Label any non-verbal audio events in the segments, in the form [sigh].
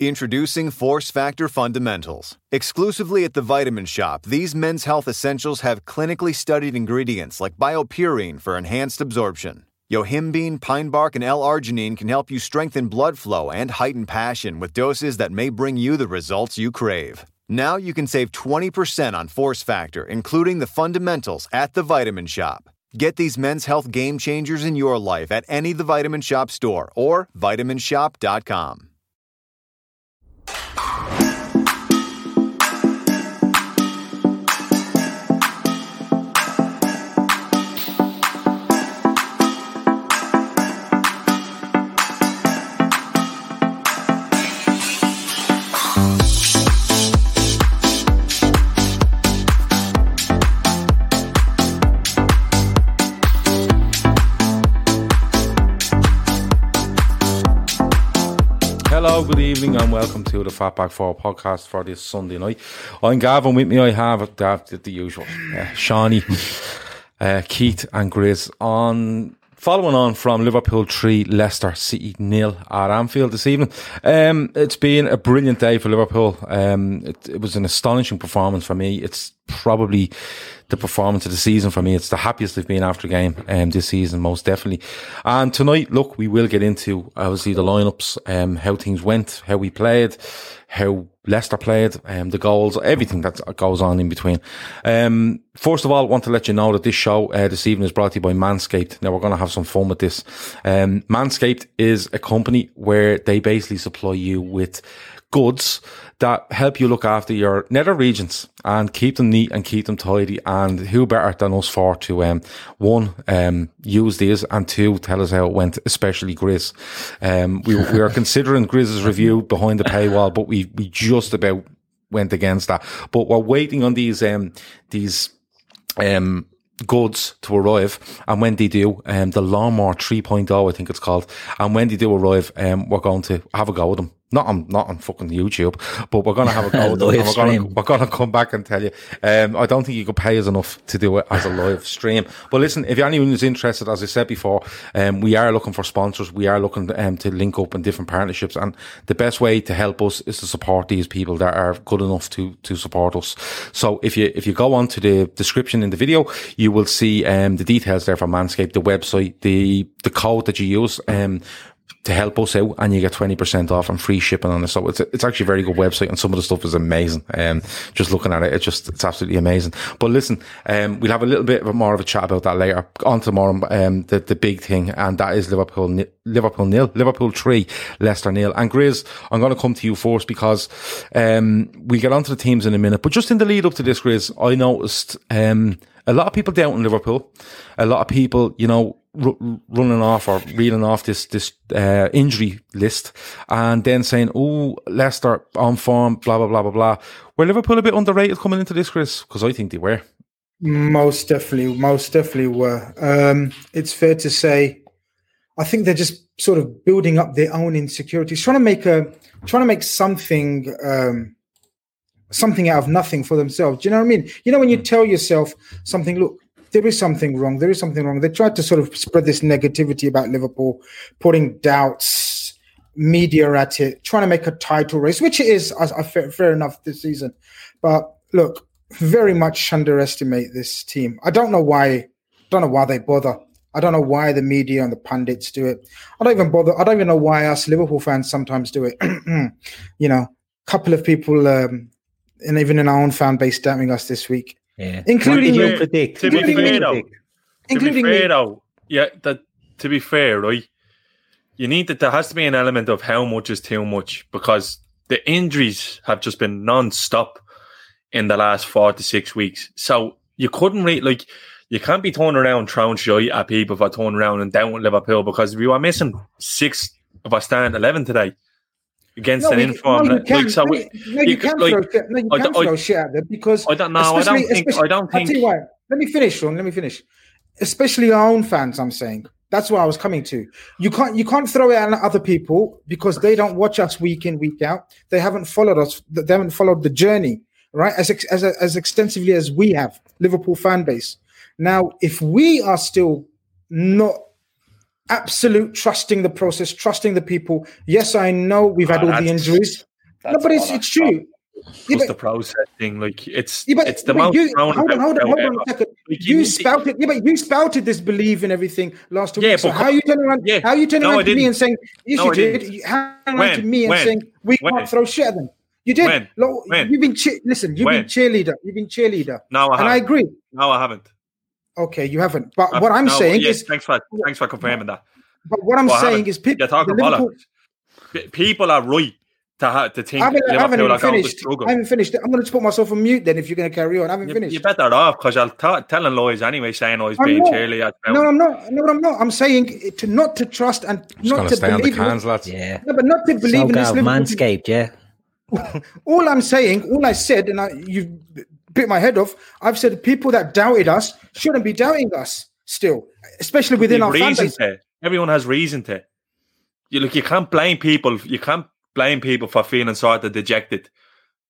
Introducing Force Factor Fundamentals. Exclusively at the Vitamin Shoppe, these men's health essentials have clinically studied ingredients like BioPerine for enhanced absorption. Yohimbine, pine bark, and L-arginine can help you strengthen blood flow and heighten passion with doses that may bring you the results you crave. Now you can save 20% on Force Factor, including the fundamentals at the Vitamin Shoppe. Get these men's health game changers in your life at any The Vitamin Shoppe store or vitaminshoppe.com. Good evening, and welcome to the Fatback 4 podcast for this Sunday night. I'm Gavin, with me I have the, the usual uh, Shawnee, uh, Keith, and Grizz on. Following on from Liverpool 3, Leicester City nil at Anfield this evening. Um, it's been a brilliant day for Liverpool. Um, it, it was an astonishing performance for me. It's probably the performance of the season for me. It's the happiest they've been after a game um, this season, most definitely. And tonight, look, we will get into obviously the lineups, um, how things went, how we played, how Leicester played, um, the goals, everything that goes on in between. Um, first of all, I want to let you know that this show uh, this evening is brought to you by Manscaped. Now we're going to have some fun with this. Um, Manscaped is a company where they basically supply you with goods that help you look after your nether regions and keep them neat and keep them tidy. And who better than us for to, um, one, um, use these and two, tell us how it went, especially Grizz. Um, we, we are [laughs] considering Grizz's review behind the paywall, but we, we just about went against that. But we're waiting on these, um, these, um, goods to arrive and when they do um the lawnmower 3.0 I think it's called and when they do arrive um we're going to have a go with them not on not on fucking YouTube, but we're gonna have a [laughs] go. with them and we're gonna we're gonna come back and tell you. Um, I don't think you could pay us enough to do it as a live stream. But listen, if anyone is interested, as I said before, um, we are looking for sponsors. We are looking um, to link up in different partnerships, and the best way to help us is to support these people that are good enough to to support us. So if you if you go on to the description in the video, you will see um, the details there for Manscaped, the website, the the code that you use. Um, to help us out and you get 20% off and free shipping on it. So it's, it's actually a very good website and some of the stuff is amazing. Um, just looking at it, it's just, it's absolutely amazing. But listen, um, we'll have a little bit of a, more of a chat about that later on tomorrow. Um, the, the big thing and that is Liverpool, Liverpool nil, Liverpool three, Leicester nil. And Grizz, I'm going to come to you first because, um, we'll get onto the teams in a minute, but just in the lead up to this, Grizz, I noticed, um, a lot of people down in Liverpool, a lot of people, you know, r- running off or reeling off this this uh, injury list, and then saying, "Oh, Leicester on form," blah blah blah blah blah. Were Liverpool a bit underrated coming into this, Chris? Because I think they were. Most definitely, most definitely were. Um, it's fair to say. I think they're just sort of building up their own insecurities, trying to make a, trying to make something, um, something out of nothing for themselves. Do you know what I mean? You know when you tell yourself something, look, there is something wrong. There is something wrong. They tried to sort of spread this negativity about Liverpool, putting doubts, media at it, trying to make a title race, which it is uh, fair, fair enough this season. But look, very much underestimate this team. I don't know why. Don't know why they bother. I don't know why the media and the pundits do it. I don't even bother. I don't even know why us Liverpool fans sometimes do it. [clears throat] you know, a couple of people, um, and even in our own fan base, doubting us this week. Yeah. Including you me. predict. To be Including fair, me. though, to Including be fair, me. though, yeah, that to be fair, right? You need that. There has to be an element of how much is too much because the injuries have just been non-stop in the last four to six weeks. So you couldn't really like. You can't be turning around throwing shit at people for turning around and down with Liverpool because we were missing six of our starting eleven today against No, an informed. no, you can. like, so no, you, you can like, throw shit. No, you I can I- throw shit at them because I don't know. I don't think. I don't think. why. Let me finish, Sean. Let me finish. Especially our own fans, I'm saying. That's what I was coming to. You can't you can't throw it at other people because they don't watch us week in week out. They haven't followed us. They haven't followed the journey right as as as extensively as we have. Liverpool fan base. Now, if we are still not absolute trusting the process, trusting the people. Yes, I know we've had Oh, all the injuries. No, but it's it's true. Yeah, but- the process thing, like it's yeah, but, it's the but most you, hold on, hold on, hold on a second. Like, you You spouted, yeah, but you spouted this belief in everything last week. Yeah, so but- how you turning around? yeah. How are you turning No, around to me and saying, "Yes, No, you I did"? didn't. You- How around to me and When? saying we When? can't throw shit at them? You did. When? Look, When? You've been che- listen. You've been cheerleader. You've been cheerleader. No, I and I agree. No, I haven't. Okay, you haven't. But I've- what I'm no, saying yeah, is, thanks for thanks for confirming that. but what I'm Well, saying is, people. You're talking the Liverpool- P- People are right to ha- to think I haven't, I haven't Liverpool even going to finished. struggle. I haven't finished. I'm going to put myself on mute then if you're going to carry on. I haven't You, finished. you better off because I'll t- telling lies anyway, saying I was I'm being not. cheerleader. No, I'm not. No, I'm not. I'm saying to not to trust and Just not to to stay on the believe. in- cans, lads. Yeah. No, but not to believe So in this Gav, Liverpool. Manscaped, yeah. [laughs] All I'm saying, all I said, and I, you bit my head off. I've said people that doubted us shouldn't be doubting us still, especially within You've our fan reason base. to. Everyone has reason to. You look. You can't blame people. You can't blame people for feeling sort of dejected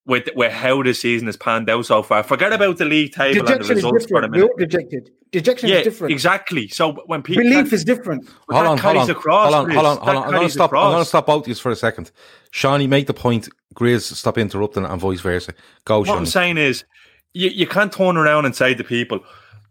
with with how the season has panned out so far. Forget about the league table and the Dejection is results for a different. We're dejected. Dejection Yeah, is different. exactly. So when people Belief is different. Hold that on, hold carries on, across, hold on, hold on, That hold on. I'm going to carries stop. I'm going to stop both of you for a second. Shawnee, make the point. Grizz, stop interrupting, and vice versa. Go, What I'm saying is, you, you can't turn around and say to people,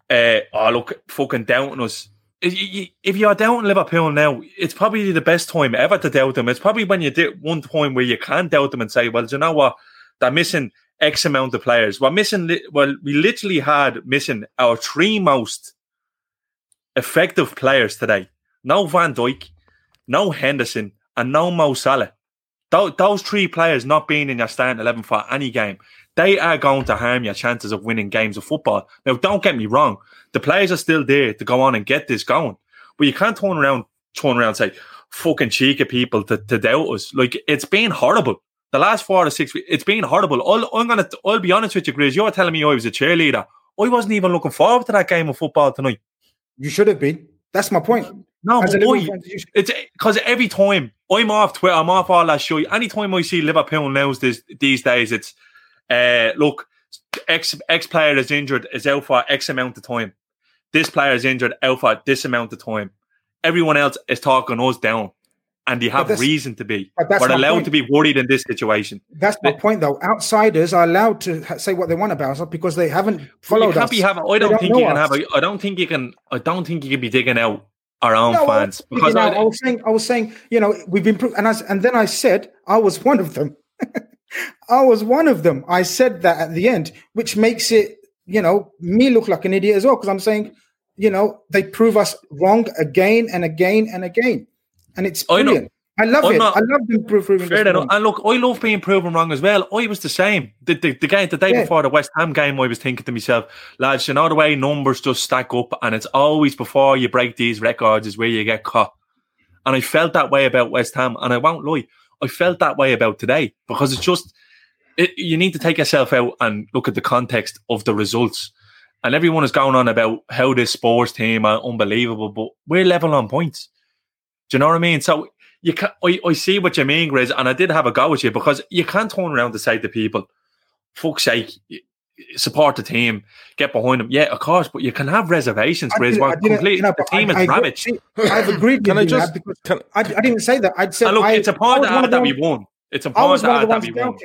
uh, "Oh, look, fucking doubting us." If you- you're doubting Liverpool now, it's probably the best time ever to doubt them. It's probably when you did one time where you can doubt them and say, "Well, do you know what? They're missing X amount of players. We're missing. Well, we literally had missing our three most effective players today. No Van Dijk, no Henderson, and no Mo Salah. Those three players not being in your starting 11 for any game, they are going to harm your chances of winning games of football. Now, don't get me wrong. The players are still there to go on and get this going. But you can't turn around, turn around and say, fucking cheek of people to, to doubt us. Like, it's been horrible. The last four to six weeks, it's been horrible. I'll, I'm gonna, I'll be honest with you, Grizz. You're telling me I was a cheerleader. I wasn't even looking forward to that game of football tonight. You should have been. That's my point. No, As but Liverpool I, fan, you should- it's because every time I'm off Twitter, I'm off all that shit. Anytime I see Liverpool news this, these days, it's uh, look, X X player is injured, is out for X amount of time. This player is injured, out for this amount of time. Everyone else is talking us down, and they have reason to be. but We're allowed point. to be worried in this situation. That's my point, though. Outsiders are allowed to say what they want about us because they haven't followed you can't us. be having. I They don't think you can us. have. A, I don't think you can. I don't think you can be digging out our own No, I- fans you because know, I, I, was saying, I was saying, you know, we've improved, and I, and then I said I was one of them. [laughs] I was one of them. I said that at the end, which makes it, you know, me look like an idiot as well because I'm saying, you know, they prove us wrong again and again and again, and it's I brilliant. I love I'm it. not- I love them pro- proving Fair enough. wrong. And look, I love being proven wrong as well. I was the same. The, the, the game the day Yeah. before the West Ham game, I was thinking to myself, lads, you know the way numbers just stack up, and it's always before you break these records is where you get caught. And I felt that way about West Ham, and I won't lie, I felt that way about today because it's just it, you need to take yourself out and look at the context of the results. And everyone is going on about how this sports team are unbelievable, but we're level on points. Do you know what I mean? So you can I, I see what you mean, Grizz, and I did have a go at you because you can't turn around to say to people, fuck's sake, support the team, get behind them. Yeah, of course, but you can have reservations, I Grizz. didn't- Well, I didn't- complete, you know, the but team I- is I agree- ravaged. see, I've agreed Can with I just- because can- I, I didn't say that. I'd said look, I, it's important I to one add of the that we ones- won. It's I important was to one of add the that we that won.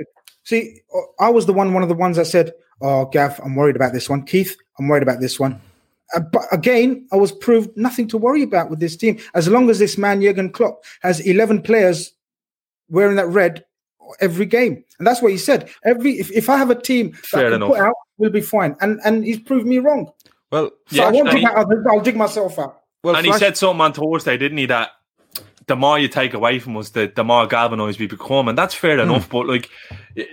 See, I was the one, one of the ones that said, "Oh, Gav, I'm worried about this one." Keith, I'm worried about this one. Uh, but again, I was proved nothing to worry about with this team. As long as this man Jurgen Klopp has 11 players wearing that red every game, and that's what he said. Every if, if I have a team Fair I can enough. put out, we'll be fine. And and he's proved me wrong. Well, So Yeah, I won't dig he- out I'll dig myself out. well, and he said something on Thursday, didn't he? That the more you take away from us, the, the more galvanised we become, and that's fair Hmm. enough. But like,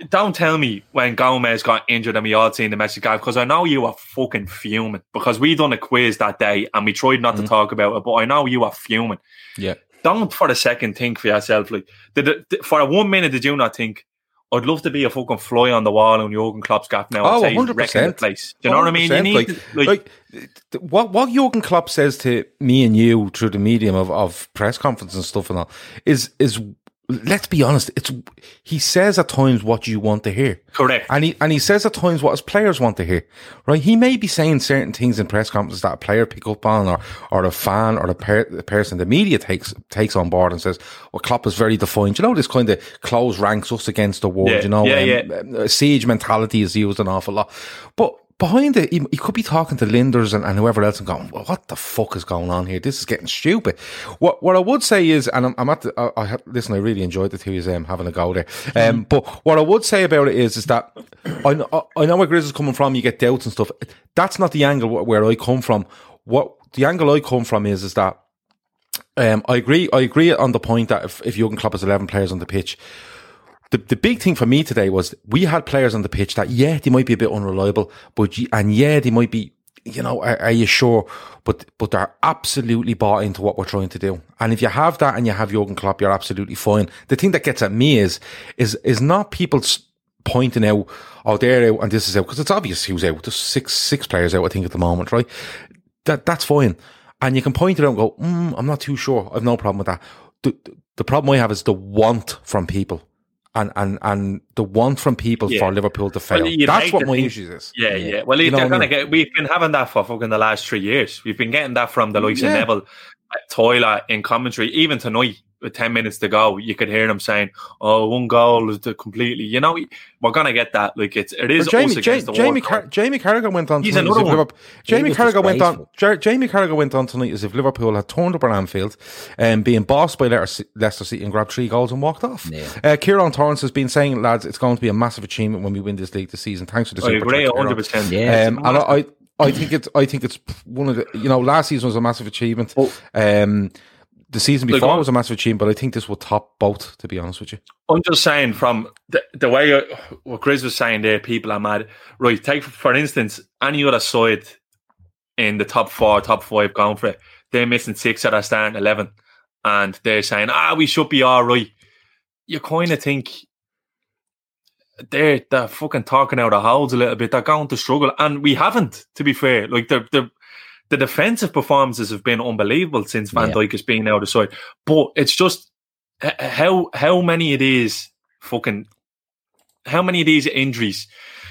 don't tell me when Gomez got injured and we all seen the message guy because I know you are fucking fuming because we done a quiz that day and we tried not Hmm. to talk about it, but I know you are fuming. yeah. Don't for a second think for yourself like did it, did- for a one minute did you not think? I'd love to be a fucking fly on the wall on Jurgen Klopp's gaff now. Oh, and 100%. the place. Do you know what I mean? You need like, like, like, what what Jurgen Klopp says to me and you through the medium of, of press conference and stuff and all is is let's be honest, it's he says at times what you want to hear. correct. And he and he says at times what his players want to hear. Right? He may be saying certain things in press conferences that a player pick up on or or a fan or the, per, the person the media takes takes on board and says, Well Klopp is very defined. You know, this kind of close ranks us against the world, Yeah, you know. yeah, um, uh, siege mentality is used an awful lot. But behind it, he, he could be talking to Lijnders and, and whoever else and going, well, what the fuck is going on here? This is getting stupid. What what I would say is, and I'm, I'm at the, I, I, listen, I really enjoyed the two of um, having a go there. Um, but what I would say about it is, is that I, know- I know where Grizz is coming from. You get doubts and stuff. That's not the angle where I come from. What the angle I come from is, is that um, I agree. I agree on the point that if, if Jurgen Klopp has eleven players on the pitch, the, the big thing for me today was we had players on the pitch that yeah they might be a bit unreliable, but and yeah they might be you know are, are you sure? But but they're absolutely bought into what we're trying to do. And if you have that and you have Jurgen Klopp, you're absolutely fine. The thing that gets at me is is is not people pointing out oh they're out and this is out because it's obvious who's out. There's six six players out I think at the moment, right? That that's fine. And you can point it out and go, mm, I'm not too sure. I've no problem with that. The, the, the problem I have is the want from people. And, and, and the want from people Yeah. for Liverpool to fail. Well, That's what to my think- issue is. Yeah, yeah. Well, You know they're I gonna mean? get. We've been having that for fucking the last three years. We've been getting that from the likes Yeah. of Neville, uh, Tyler in commentary. Even tonight, with ten minutes to go, you could hear them saying, "Oh, one goal is the completely." You know, we're gonna get that. Like it's it is But Jamie, us Ja- against the Jamie, world. Car- Jamie Carragher went on He's tonight another one. Jamie was Carragher went on. disgraceful. Jar- Jamie Carragher went on tonight as if Liverpool had turned up at Anfield, and being bossed by Leicester Leicester City and grabbed three goals and walked off. Yeah. Uh, Kieran Torrance has been saying, lads, it's going to be a massive achievement when we win this league this season. Thanks for the I super agree, chat, hundred percent. Yeah. Um, and I, I, I think it's, I think it's one of the, you know, last season was a massive achievement. Um, the season before was a massive achievement, but I think this will top both. To be honest with you, I'm just saying from the, the way uh, what Chris was saying there, people are mad. Right, take for instance any other side in the top four, top five going for it. They're missing six at our starting eleven, and they're saying, "Ah, we should be all right." You kind of think they're they're fucking talking out of holes a little bit. They're going to struggle, and we haven't. To be fair, like the the the defensive performances have been unbelievable since Van Yeah. Dijk has been out of sight. But it's just how how many of these fucking how many of these injuries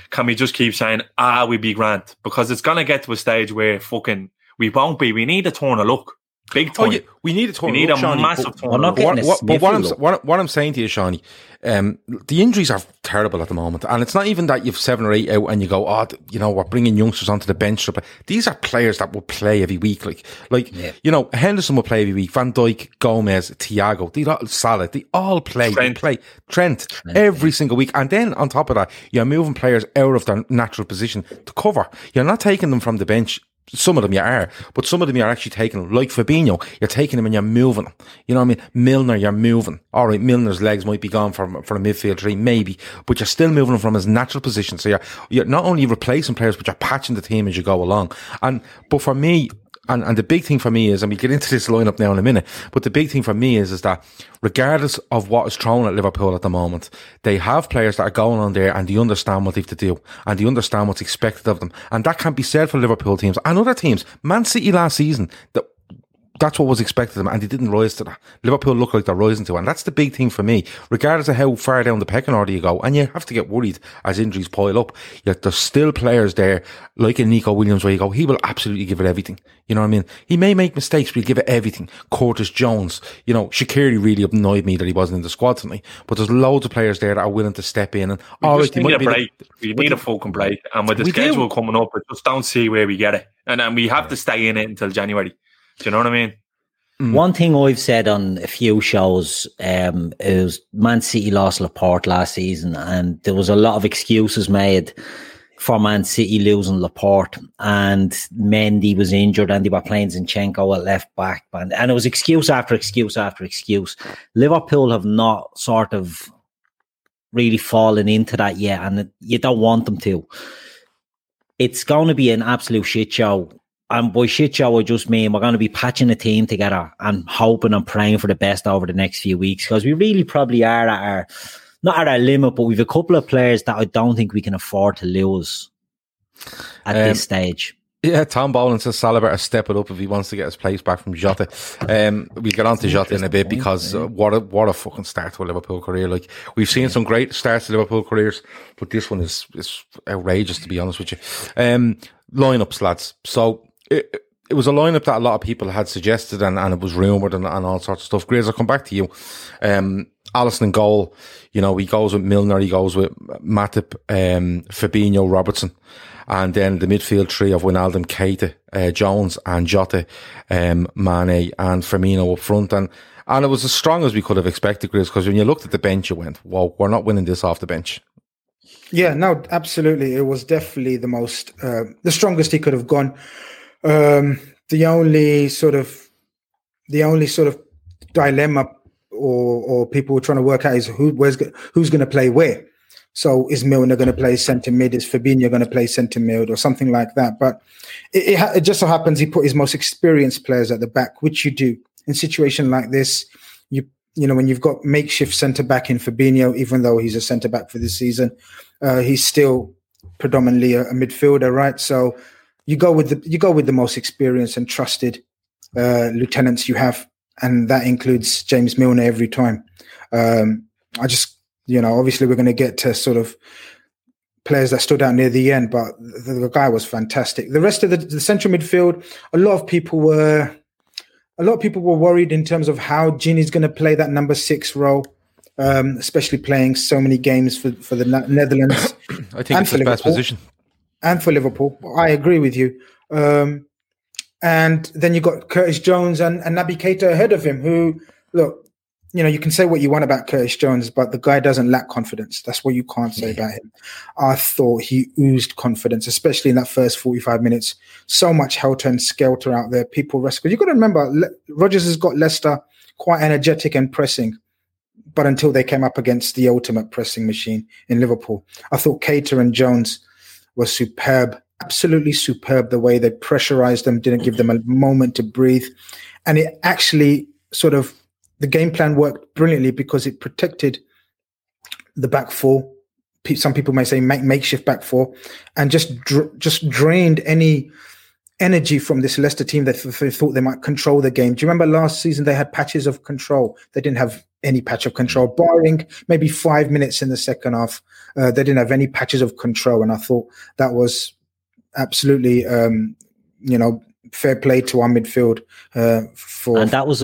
can we just keep saying ah we be grand because it's gonna get to a stage where fucking we won't be. We need to turn a look. Big time. Oh, yeah, we need a We tournament. need a Shawnee, massive but- tournament. but what, what, but what I'm, what, what I'm saying to you, Shawnee, um, the injuries are terrible at the moment, and it's not even that you've seven or eight out and you go, oh, you know, we're bringing youngsters onto the bench. to. These are players that will play every week, like, like you know, Henderson will play every week. Van Dijk, Gomez, Thiago, they all Salah, they all play. They Trent. play Trent every single week, and then on top of that, you're moving players out of their natural position to cover. You're not taking them from the bench some of them you are, but some of them you're actually taking. Like Fabinho, you're taking them and you're moving them. You know what I mean? Milner, you're moving. All right, Milner's legs might be gone from for a midfield three, maybe, but you're still moving them from his natural position. So you're you're not only replacing players, but you're patching the team as you go along. And but for me, and, and the big thing for me is, and we get into this lineup now in a minute, but the big thing for me is, is that regardless of what is thrown at Liverpool at the moment, they have players that are going on there and they understand what they have to do and they understand what's expected of them. And that can't be said for Liverpool teams and other teams. Man City last season, that that's what was expected of them, and they didn't rise to that. Liverpool look like they're rising to, and that's the big thing for me. Regardless of how far down the pecking order you go, and you have to get worried as injuries pile up. Yet there's still players there, like in Neco Williams, where you go, he will absolutely give it everything. You know what I mean? He may make mistakes, but he'll give it everything. Curtis Jones, you know, Shaqiri really annoyed me that he wasn't in the squad tonight, but there's loads of players there that are willing to step in and We all right, need a be the- we need a fucking break. And with the We do. schedule coming up, I just don't see where we get it. And then we have to stay in it until January. Do you know what I mean? One thing I've said on a few shows um, is Man City lost Laporte last season, and there was a lot of excuses made for Man City losing Laporte, and Mendy was injured, and they were playing Zinchenko at left back, and, and it was excuse after excuse after excuse. Liverpool have not sort of really fallen into that yet, and you don't want them to. It's going to be an absolute shit show and by shit show, I just mean we're going to be patching a team together and hoping and praying for the best over the next few weeks because we really probably are at our, not at our limit, but we've a couple of players that I don't think we can afford to lose at Um, this stage. Yeah, Tom Boland says Salah better step it up if he wants to get his place back from Jota. Um, we'll get on to Jota in a bit because uh, what a what a fucking start to a Liverpool career. Like we've seen some great starts to Liverpool careers, but this one is is outrageous to be honest with you. Um, lineups, lads. So it, it was a lineup that a lot of people had suggested and, and it was rumoured and, and all sorts of stuff. Graves, I'll come back to you. Um, Alisson in goal, you know, he goes with Milner, he goes with Matip, um, Fabinho, Robertson. And then the midfield three of Wijnaldum, Keita, uh, Jones and Jota, um, Mane and Firmino up front. And, and it was as strong as we could have expected, Graves, because when you looked at the bench, you went, well, we're not winning this off the bench. Yeah, no, absolutely. It was definitely the most, uh, the strongest he could have gone. Um, the only sort of, the only sort of dilemma or or people trying to work out is who where's who's going to play where. So is Milner going to play centre mid? Is Fabinho going to play centre mid or something like that? But it, it, it just so happens he put his most experienced players at the back, which you do in situation like this. You you know when you've got makeshift centre back in Fabinho, even though he's a centre back for this season, uh, he's still predominantly a, a midfielder, right? So you go with the you go with the most experienced and trusted uh, lieutenants you have, and that includes James Milner every time. Um, I just you know obviously we're going to get to sort of players that stood out near the end, but the, the guy was fantastic. The rest of the, the central midfield, a lot of people were a lot of people were worried in terms of how Gini's going to play that number six role. Um, especially playing so many games for, for the Netherlands. [coughs] I think and it's his best position. And for Liverpool. I agree with you. Um, and then you got Curtis Jones and, and Naby Keita ahead of him, who, look, you know, you can say what you want about Curtis Jones, but the guy doesn't lack confidence. That's what you can't say about him. I thought he oozed confidence, especially in that first 45 minutes. So much helter and skelter out there. People rescue. You've got to remember, Le- Rodgers has got Leicester quite energetic and pressing but until they came up against the ultimate pressing machine in Liverpool. I thought Keita and Jones were superb, absolutely superb the way they pressurized them, didn't give them a moment to breathe. And it actually sort of, the game plan worked brilliantly because it protected the back four. Some people may say make, makeshift back four, and just dr- just drained any energy from this Leicester team that thought they might control the game. Do you remember last season they had patches of control? They didn't have any patch of control, barring maybe five minutes in the second half. Uh, they didn't have any patches of control, and I thought that was absolutely, um, you know, fair play to our midfield uh, for and that was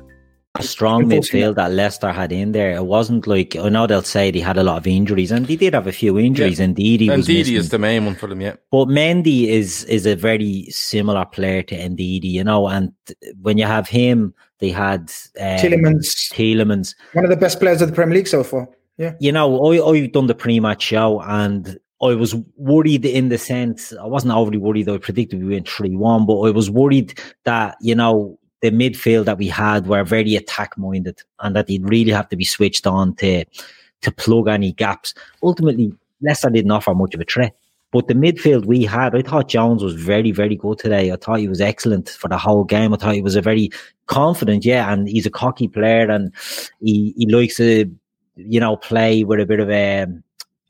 Strong midfield that Leicester had in there. It wasn't like I know they'll say they had a lot of injuries, and they did have a few injuries. Yeah. And Ndidi was Ndidi missing. is the main one for them, yeah. But Mendy is is a very similar player to Ndidi, you know. And when you have him, they had um, Tielemans. Tielemans, one of the best players of the Premier League so far. Yeah, you know, I I've done the pre-match show, and I was worried in the sense I wasn't overly worried. Though I predicted we went three one, but I was worried that you know the midfield that we had were very attack minded and that they'd really have to be switched on to to plug any gaps. Ultimately, Leicester didn't offer much of a threat. But the midfield we had, I thought Jones was very, very good today. I thought he was excellent for the whole game. I thought he was a very confident, yeah, and he's a cocky player and he, he likes to, you know, play with a bit of a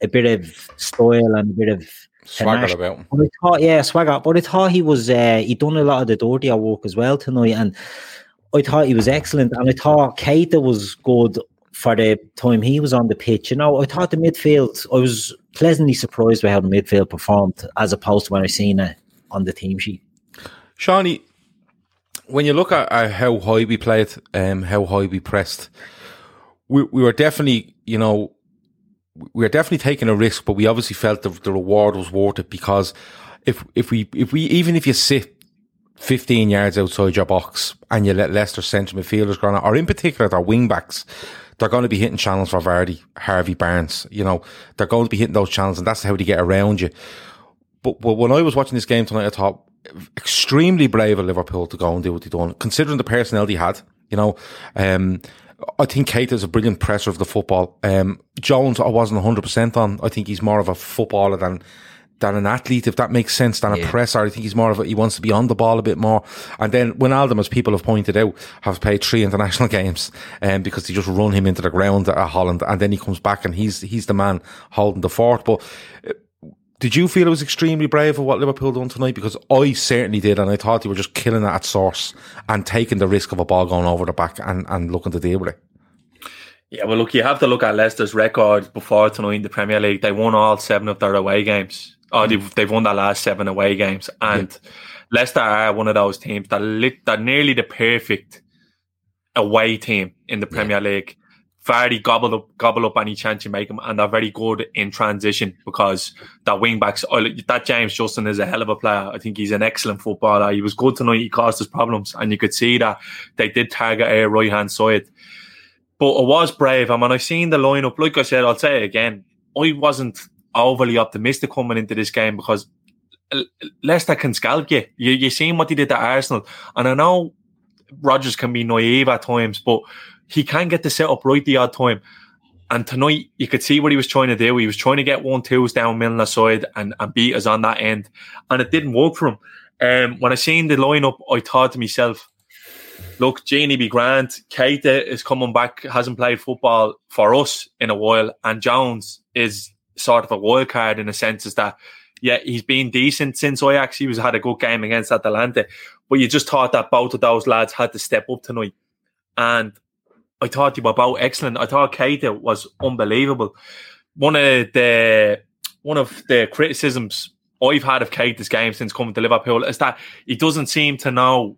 a bit of style and a bit of Swagger panache. about him. But I thought, yeah, swagger. But I thought he was uh, he done a lot of the dirtier work as well tonight, and I thought he was excellent. And I thought Keita was good for the time he was on the pitch. You know, I thought the midfield. I was pleasantly surprised by how the midfield performed as opposed to when I seen it on the team sheet. Shawnee, when you look at, at how high we played, um, how high we pressed, we, we were definitely, you know, we were definitely taking a risk, but we obviously felt the, the reward was worth it because if if we if we even if you sit 15 yards outside your box and you let Leicester centre midfielders go on, or in particular their wing backs, they're going to be hitting channels for Vardy, Harvey Barnes. You know, they're going to be hitting those channels, and that's how they get around you. But, but when I was watching this game tonight, I thought extremely brave of Liverpool to go and do what they done, considering the personnel they had. You know, um, I think Keita is a brilliant presser of the football. Um, Jones, I wasn't 100% on. I think he's more of a footballer than than an athlete, if that makes sense, than a presser. I think he's more of a, he wants to be on the ball a bit more. And then Wijnaldum, as people have pointed out, have played three international [laughs] games, um, because they just run him into the ground at Holland, and then he comes back and he's he's the man holding the fort. But uh, did you feel it was extremely brave of what Liverpool done tonight? Because I certainly did, and I thought they were just killing it at source and taking the risk of a ball going over the back and, and looking to deal with it. Yeah, well, look, you have to look at Leicester's record before tonight in the Premier League. They won all seven of their away games. Oh, they've, mm. they've won their last seven away games. And Leicester are one of those teams that lit, they're nearly the perfect away team in the Premier League. Vardy gobble up, gobble up any chance you make them, and they're very good in transition because that wing backs. oh, That James Justin is a hell of a player. I think he's an excellent footballer. He was good tonight. He caused us problems, and you could see that they did target our right hand side. But I was brave, I mean, I've seen the lineup, like I said, I'll say it again. I wasn't overly optimistic coming into this game because Leicester can scalp you. You you seen what he did to Arsenal, and I know Rodgers can be naive at times, but he can't get the setup right the odd time. And tonight, you could see what he was trying to do. He was trying to get one twos down Milner's side and, and beat us on that end, and it didn't work for him. Um, when I seen the lineup, I thought to myself, look, Gini B. Grant, Keita is coming back, hasn't played football for us in a while, and Jones is sort of a wild card in a sense is that yeah, he's been decent since Ajax. He was had a good game against Atalanta, but you just thought that both of those lads had to step up tonight, and I thought they were both excellent. I thought Keita was unbelievable. One of the one of the criticisms I've had of Keita's game since coming to Liverpool is that he doesn't seem to know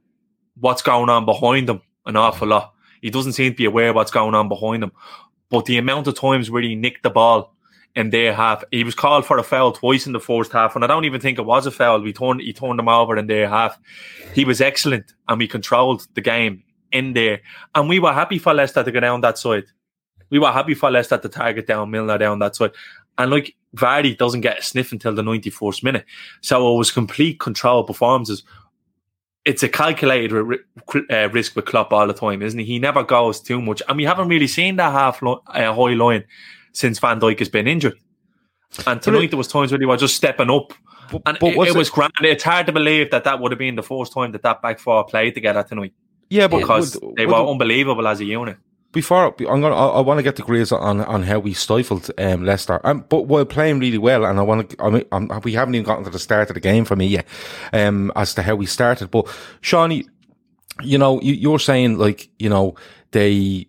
what's going on behind him an awful lot. He doesn't seem to be aware what's going on behind him. But the amount of times where he nicked the ball in their half, he was called for a foul twice in the first half, and I don't even think it was a foul. We turned he turned him over in their half. He was excellent, and we controlled the game in there, and we were happy for Leicester to go down that side. We were happy for Leicester to target down Milner down that side, and like Vardy doesn't get a sniff until the 94th minute, so it was complete control performances it's a calculated uh, risk with Klopp all the time, isn't he? He never goes too much, and we haven't really seen that half lo- uh, high line since Van Dijk has been injured. And tonight there was times where he was just stepping up, and but it, what's it was grand. It's hard to believe that that would have been the first time that that back four played together tonight. Yeah, but because would- they would- were unbelievable as a unit. before I'm gonna, I, I want to get the grades on on how we stifled um, Leicester, um, but while playing really well, and I want to, I mean, I'm, we haven't even gotten to the start of the game for me yet, um, as to how we started. But Shawnee, you know, you, you're saying like, you know, they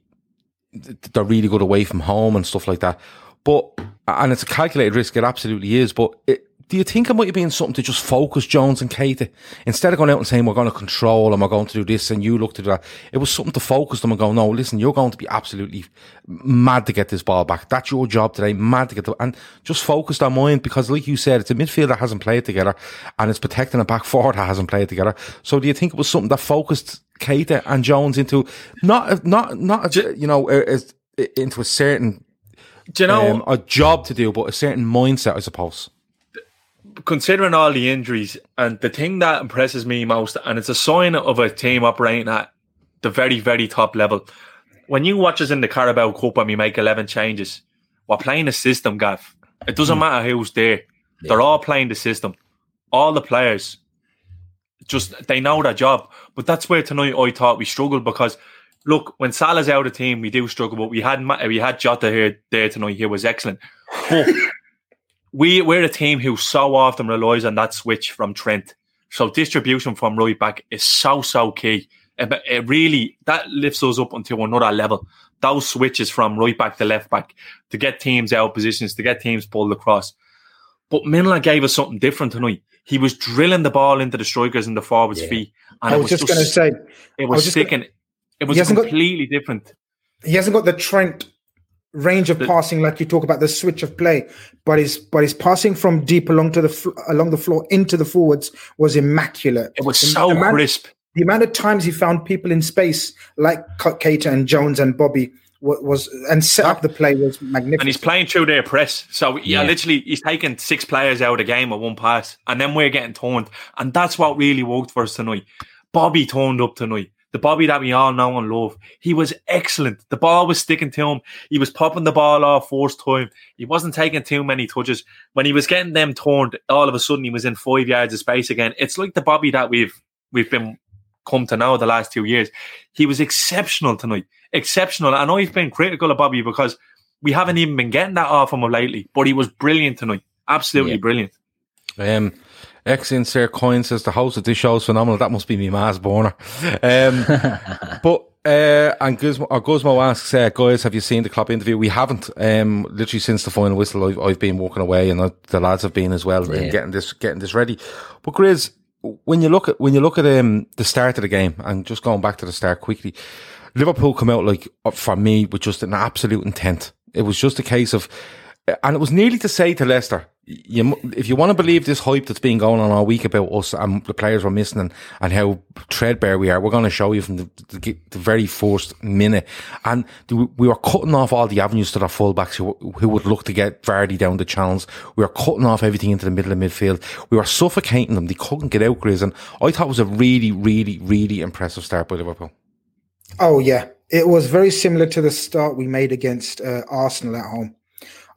they're really good away from home and stuff like that. But and it's a calculated risk. It absolutely is. But it, do you think it might have been something to just focus Jones and Keita instead of going out and saying we're going to control and we're going to do this and you look to do that? It was something to focus them and go, no, listen, you're going to be absolutely mad to get this ball back. That's your job today, mad to get the and just focus their mind because, like you said, it's a midfield that hasn't played together and it's protecting a back four that hasn't played together. So do you think it was something that focused Keita and Jones into not not not you know into a certain do you know um, a job to do, but a certain mindset, I suppose considering all the injuries, and the thing that impresses me most, and it's a sign of a team operating at the very, very top level. When you watch us in the Carabao Cup and we make 11 changes, we're playing the system, Gav. It doesn't mm. matter who's there. Yeah. They're all playing the system. All the players, just they know their job. But that's where tonight I thought we struggled because look, when Salah's out of the team, we do struggle. But we had we had Jota here there tonight. He was excellent. But [laughs] we we're a team who so often relies on that switch from Trent. So distribution from right back is so so key. It, it really that lifts us up until another level. Those switches from right back to left back to get teams out positions, to get teams pulled across. But Milner gave us something different tonight. He was drilling the ball into the strikers and the forwards' yeah. feet. And I was, was just, going to say, it was, was sticking. Gonna, it was completely got, different. He hasn't got the Trent range of passing, like you talk about the switch of play, but his but his passing from deep along to the along the floor into the forwards was immaculate. It was so the amount, crisp. The amount of times he found people in space, like Keita and Jones and Bobby, was and set up the play was magnificent. And he's playing through their press. So yeah, yeah, literally he's taking six players out of the game with one pass. And then we're getting toned. And that's what really worked for us tonight. Bobby toned up tonight the Bobby that we all know and love. He was excellent. The ball was sticking to him. He was popping the ball off first time. He wasn't taking too many touches. When he was getting them turned, all of a sudden he was in five yards of space again. It's like the Bobby that we've we've been come to know the last two years. He was exceptional tonight. Exceptional. I know he's been critical of Bobby because we haven't even been getting that off him lately, but he was brilliant tonight. Absolutely yeah. brilliant. Um, X insert coin says the host of this show is phenomenal. That must be me Mars Borner. Um, [laughs] but uh, and Guzmo, Guzmo asks, uh, guys, have you seen the club interview? We haven't. Um, literally since the final whistle, I've, I've been walking away, and the lads have been as well, yeah. getting this getting this ready. But Grizz, when you look at when you look at um, the start of the game, and just going back to the start quickly, Liverpool come out like for me with just an absolute intent. It was just a case of, and it was nearly to say to Leicester, you, if you want to believe this hype that's been going on all week about us and the players we're missing and, and how threadbare we are, we're going to show you from the, the, the very first minute. And we were cutting off all the avenues to the fullbacks who, who would look to get Vardy down the channels. We were cutting off everything into the middle of midfield. We were suffocating them. They couldn't get out, Grizz. And I thought it was a really, really, really impressive start by Liverpool. Oh, yeah. It was very similar to the start we made against uh, Arsenal at home.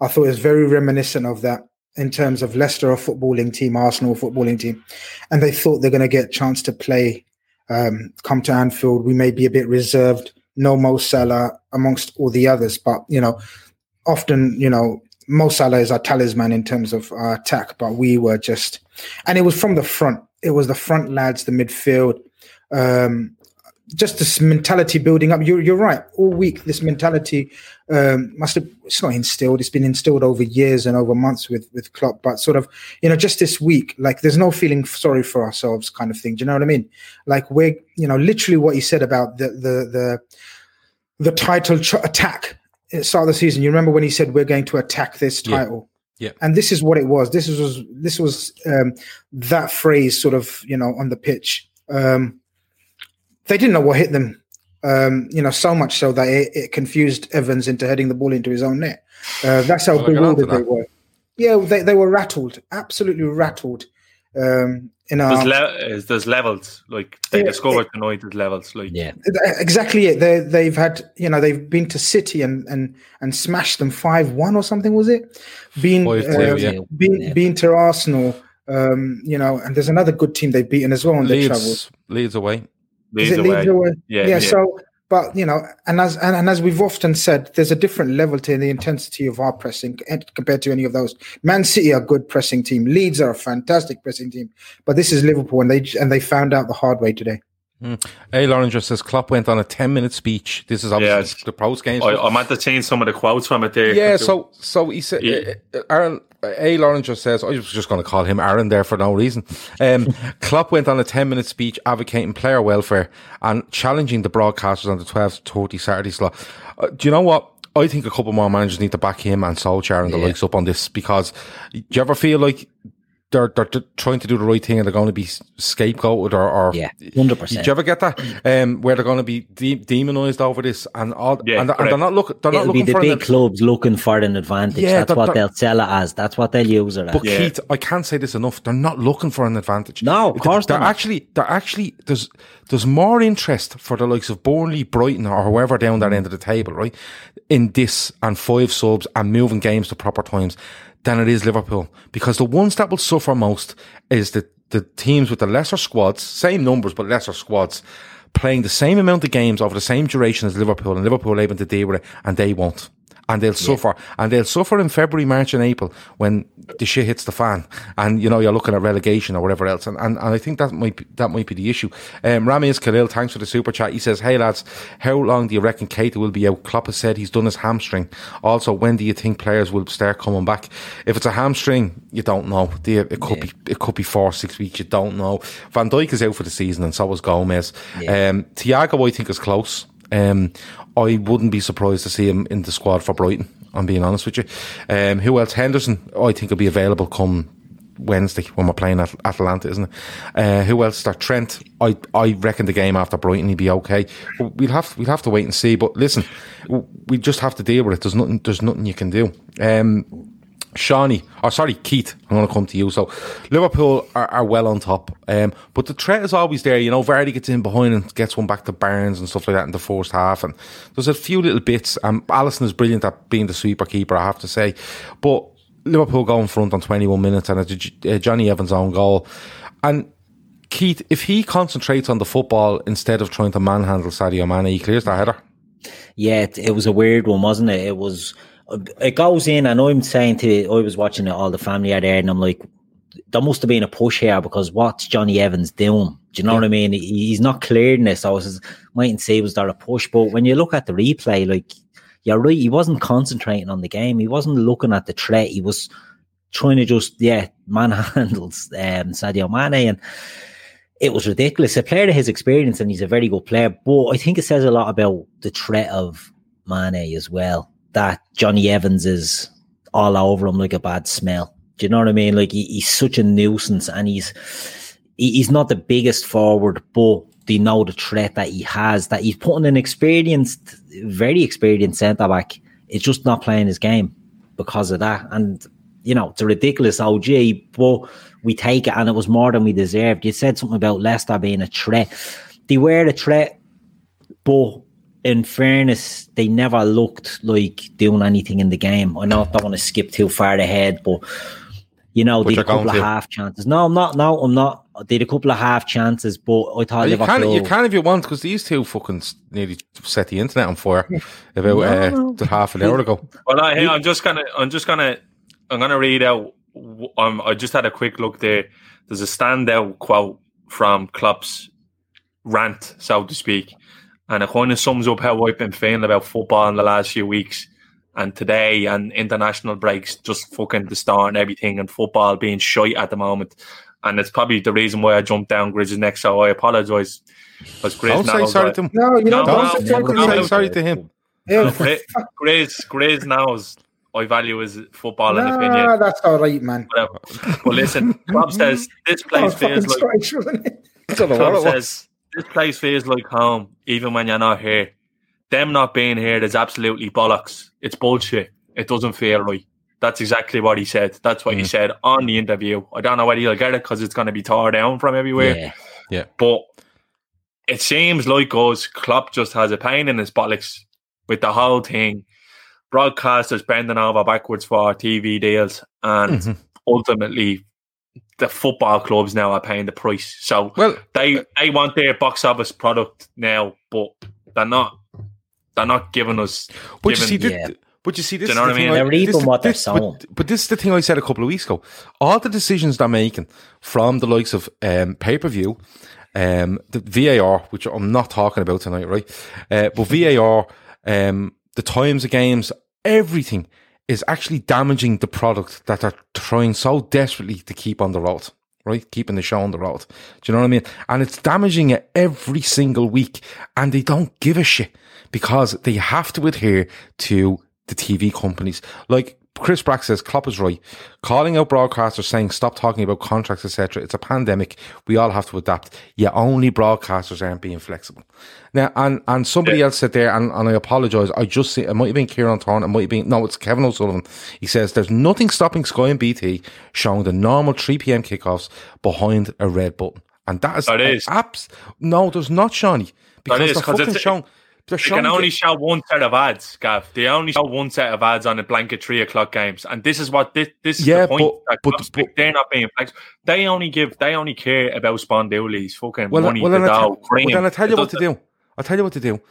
I thought it was very reminiscent of that in terms of Leicester a footballing team, Arsenal footballing team, and they thought they're going to get a chance to play, um, come to Anfield. We may be a bit reserved, no Mo Salah amongst all the others, but you know, often you know Mo Salah is our talisman in terms of our attack, but we were just, and it was from the front. It was the front lads, the midfield. Um, just this mentality building up. You're, you're right. All week, this mentality um, must have, it's not instilled. It's been instilled over years and over months with, with Klopp, but sort of, you know, just this week, like there's no feeling sorry for ourselves kind of thing. Do you know what I mean? Like we're, you know, literally what you said about the, the, the, the title ch- attack at the start of the season. You remember when he said, we're going to attack this title. Yeah. Yeah. And this is what it was. This was, this was, um, that phrase sort of, you know, on the pitch. Um, they didn't know what hit them. Um, you know, so much so that it, it, confused Evans into heading the ball into his own net. Uh, that's how bewildered they were. Yeah, they, they were rattled, absolutely rattled. Um, in there's, le- there's levels like they yeah, discovered tonight. There's levels like yeah, exactly it. They they've had you know they've been to City and and and smashed them five one or something was it? Been uh, yeah. been yeah. been to Arsenal. Um, you know, and there's another good team they've beaten as well on their travels. Leeds away. Leeds Is it away. away? Yeah, yeah, yeah. So, but you know, and as and, and, as we've often said, there's a different level to the intensity of our pressing compared to any of those. Man City are a good pressing team. Leeds are a fantastic pressing team. But this is Liverpool, and they and they found out the hard way today. Mm. A. Loringer says Klopp went on a 10 minute speech. This is obviously Yes. the post game. I, I meant to change some of the quotes from it there. Yeah, so so he said, Yeah. uh, Aaron A. Loringer says, I was just going to call him Aaron there for no reason. Um, [laughs] Klopp went on a 10 minute speech advocating player welfare and challenging the broadcasters on the 12-30 Saturday slot. Uh, do you know what? I think a couple more managers need to back him and Solskjaer and the Yeah. likes up on this because do you ever feel like they're, they're trying to do the right thing and they're going to be scapegoated or, or Yeah, 100%. Did you ever get that? Um, where they're going to be de- demonized over this and all, Yeah, and, they're, and they're not looking, they're not It'll be looking the for big an, clubs looking for an advantage. Yeah, That's what they're- they'll sell it as. That's what they'll use it as. But Keith, I can't say this enough. They're not looking for an advantage. No, of course they're they're not. actually they're actually there's there's more interest for the likes of Burnley, Brighton, or whoever down that end of the table, right? In this and five subs and moving games to proper times than it is Liverpool because the ones that will suffer most is the the teams with the lesser squads, same numbers but lesser squads. Playing the same amount of games over the same duration as Liverpool, and Liverpool able to deal with it, and they won't and they'll suffer. And they'll suffer in February, March, and April when the shit hits the fan, and you know you're looking at relegation or whatever else. And and, and I think that might be, that might be the issue. Um, Rami is Khalil, thanks for the super chat. He says, "Hey lads, how long do you reckon Keita will be out?" Klopp has said he's done his hamstring. Also, when do you think players will start coming back? If it's a hamstring, you don't know. It could be it could be four six weeks. You don't know. Van Dijk is out for the season, and so is Gomez. Um, Thiago, I think, is close. Um, I wouldn't be surprised to see him in the squad for Brighton. I'm being honest with you. Um, who else? Henderson, I think will be available come Wednesday when we're playing at Atalanta, isn't it? Uh, who else? There, Trent. I I reckon the game after Brighton he'd be okay. We'll have we'll have to wait and see. But listen, we just have to deal with it. There's nothing there's nothing you can do. Um, Shawnee, or sorry, Keith, I'm going to come to you. So, Liverpool are, are well on top, um, but the threat is always there. You know, Vardy gets in behind and gets one back to Barnes and stuff like that in the first half, and there's a few little bits. Um, Alisson is brilliant at being the sweeper keeper, I have to say, but Liverpool go in front on 21 minutes and it's uh, Jonny Evans own goal, and Keith, if he concentrates on the football instead of trying to manhandle Sadio Mane, he clears the header. Yeah, it, it was a weird one, wasn't it? It was. It goes in, and I'm saying to. I was watching it, all the family are there, and I'm like, there must have been a push here because what's Jonny Evans doing? Do you know what I mean? He, he's not clearing this. I was waiting to see was there a push, but when you look at the replay, like you're right, he wasn't concentrating on the game. He wasn't looking at the threat. He was trying to just yeah manhandles um, Sadio Mane and it was ridiculous. A player of his experience, and he's a very good player. But I think it says a lot about the threat of Mane as well. That Jonny Evans is all over him like a bad smell. Do you know what I mean? Like he, he's such a nuisance, and he's he, he's not the biggest forward, but they know the threat that he has. That he's putting an experienced, very experienced centre back. It's just not playing his game because of that. And you know, it's a ridiculous OG, but we take it and it was more than we deserved. You said something about Leicester being a threat. They were a threat, but in fairness, they never looked like doing anything in the game. I know I don't want to skip too far ahead, but you know, But did a couple of to. half chances. No, I'm not. No, I'm not. I did a couple of half chances, but I thought you can Liverpool. you can if you want because these two fucking nearly set the internet on fire about uh, No. half an hour ago. Well, I, hey, I'm just gonna, I'm just gonna, I'm gonna read out. Um, I just had a quick look there. There's a standout quote from Klopp's rant, so to speak, and it kind of sums up how I've been feeling about football in the last few weeks and today and international breaks, just fucking the start and everything, and football being shite at the moment. And it's probably the reason why I jumped down Grizz's neck. So I apologise. Because Grizz Don't say sorry I- to him. No, you No, don't. no, don't say no, fucking no, Say sorry. no. sorry to him. Yeah, Grizz, Grizz, Grizz knows I value his football and nah, opinion. that's all right, man. Whatever. Well, listen, Rob says [laughs] this place fucking feels like Scottish, wasn't it? I don't know what Rob it was. says this place feels like home, even when you're not here. Them not being here is absolutely bollocks. It's bullshit. It doesn't feel right. That's exactly what he said. That's what he Mm. said on the interview. I don't know whether you'll get it because it's going to be tore down from everywhere. Yeah. Yeah. But it seems like us, Klopp just has a pain in his bollocks with the whole thing. Broadcasters bending over backwards for TV deals, and Mhm. ultimately, the football clubs now are paying the price. So Well, they they want their box office product now, but they're not. They're not giving us. But you see, thi- Yeah. but you see, this Do you know is what I mean? They're this- reaping what they're this- sowing. But, but this is the thing I said a couple of weeks ago. All the decisions they're making from the likes of um, pay per view, um, the VAR, which I'm not talking about tonight, right? Uh, but VAR, um, the times of games, everything is actually damaging the product that they're trying so desperately to keep on the road. Right, keeping the show on the road. Do you know what I mean? And it's damaging it every single week, and they don't give a shit because they have to adhere to the TV companies. Like Chris Brack says, Klopp is right. Calling out broadcasters saying stop talking about contracts, etc. It's a pandemic. We all have to adapt. Yeah, only broadcasters aren't being flexible. Now, and and somebody Yeah. else said there, and, and I apologise. I just see it might have been Kieran Thorne. It might have been no, it's Kevin O'Sullivan. He says there's nothing stopping Sky and BT showing the normal 3 p.m. kickoffs behind a red button, and that is That is. abs. No, there's not, Shawnee, because is, they're 'cause fucking it's- showing. They're They can only show one set of ads, Gav. They only show one set of ads on a blanket three o'clock games, and this is what this, this is Yeah, the point. but- that but- like, they're not being flexible. They only give. They only care about Spondoolies, fucking well, money, well, the I dough, tell, well, then I tell you It what to do. I'll tell you what to do.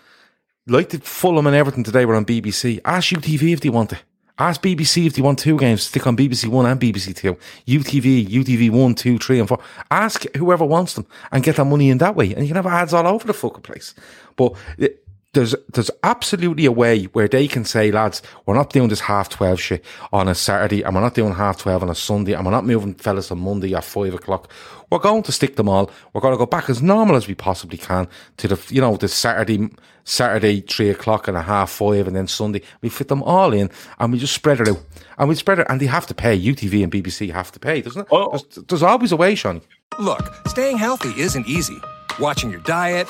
Like the Fulham and Everton today were on BBC. Ask UTV if they want it. Ask BBC if they want two games. Stick on BBC One and BBC Two. UTV, UTV One, Two, Three, and Four. Ask whoever wants them and get that money in that way, and you can have ads all over the fucking place. But it, there's there's absolutely a way where they can say, lads, we're not doing this half twelve shit on a Saturday, and we're not doing half twelve on a Sunday, and we're not moving fellas on Monday at five o'clock. We're going to stick them all. We're going to go back as normal as we possibly can to the you know the Saturday Saturday three o'clock and a half five, and then Sunday we fit them all in, and we just spread it out, and we spread it, and they have to pay. UTV and BBC have to pay, doesn't it? Oh. There's, there's always a way, Sean. Look, staying healthy isn't easy. Watching your diet,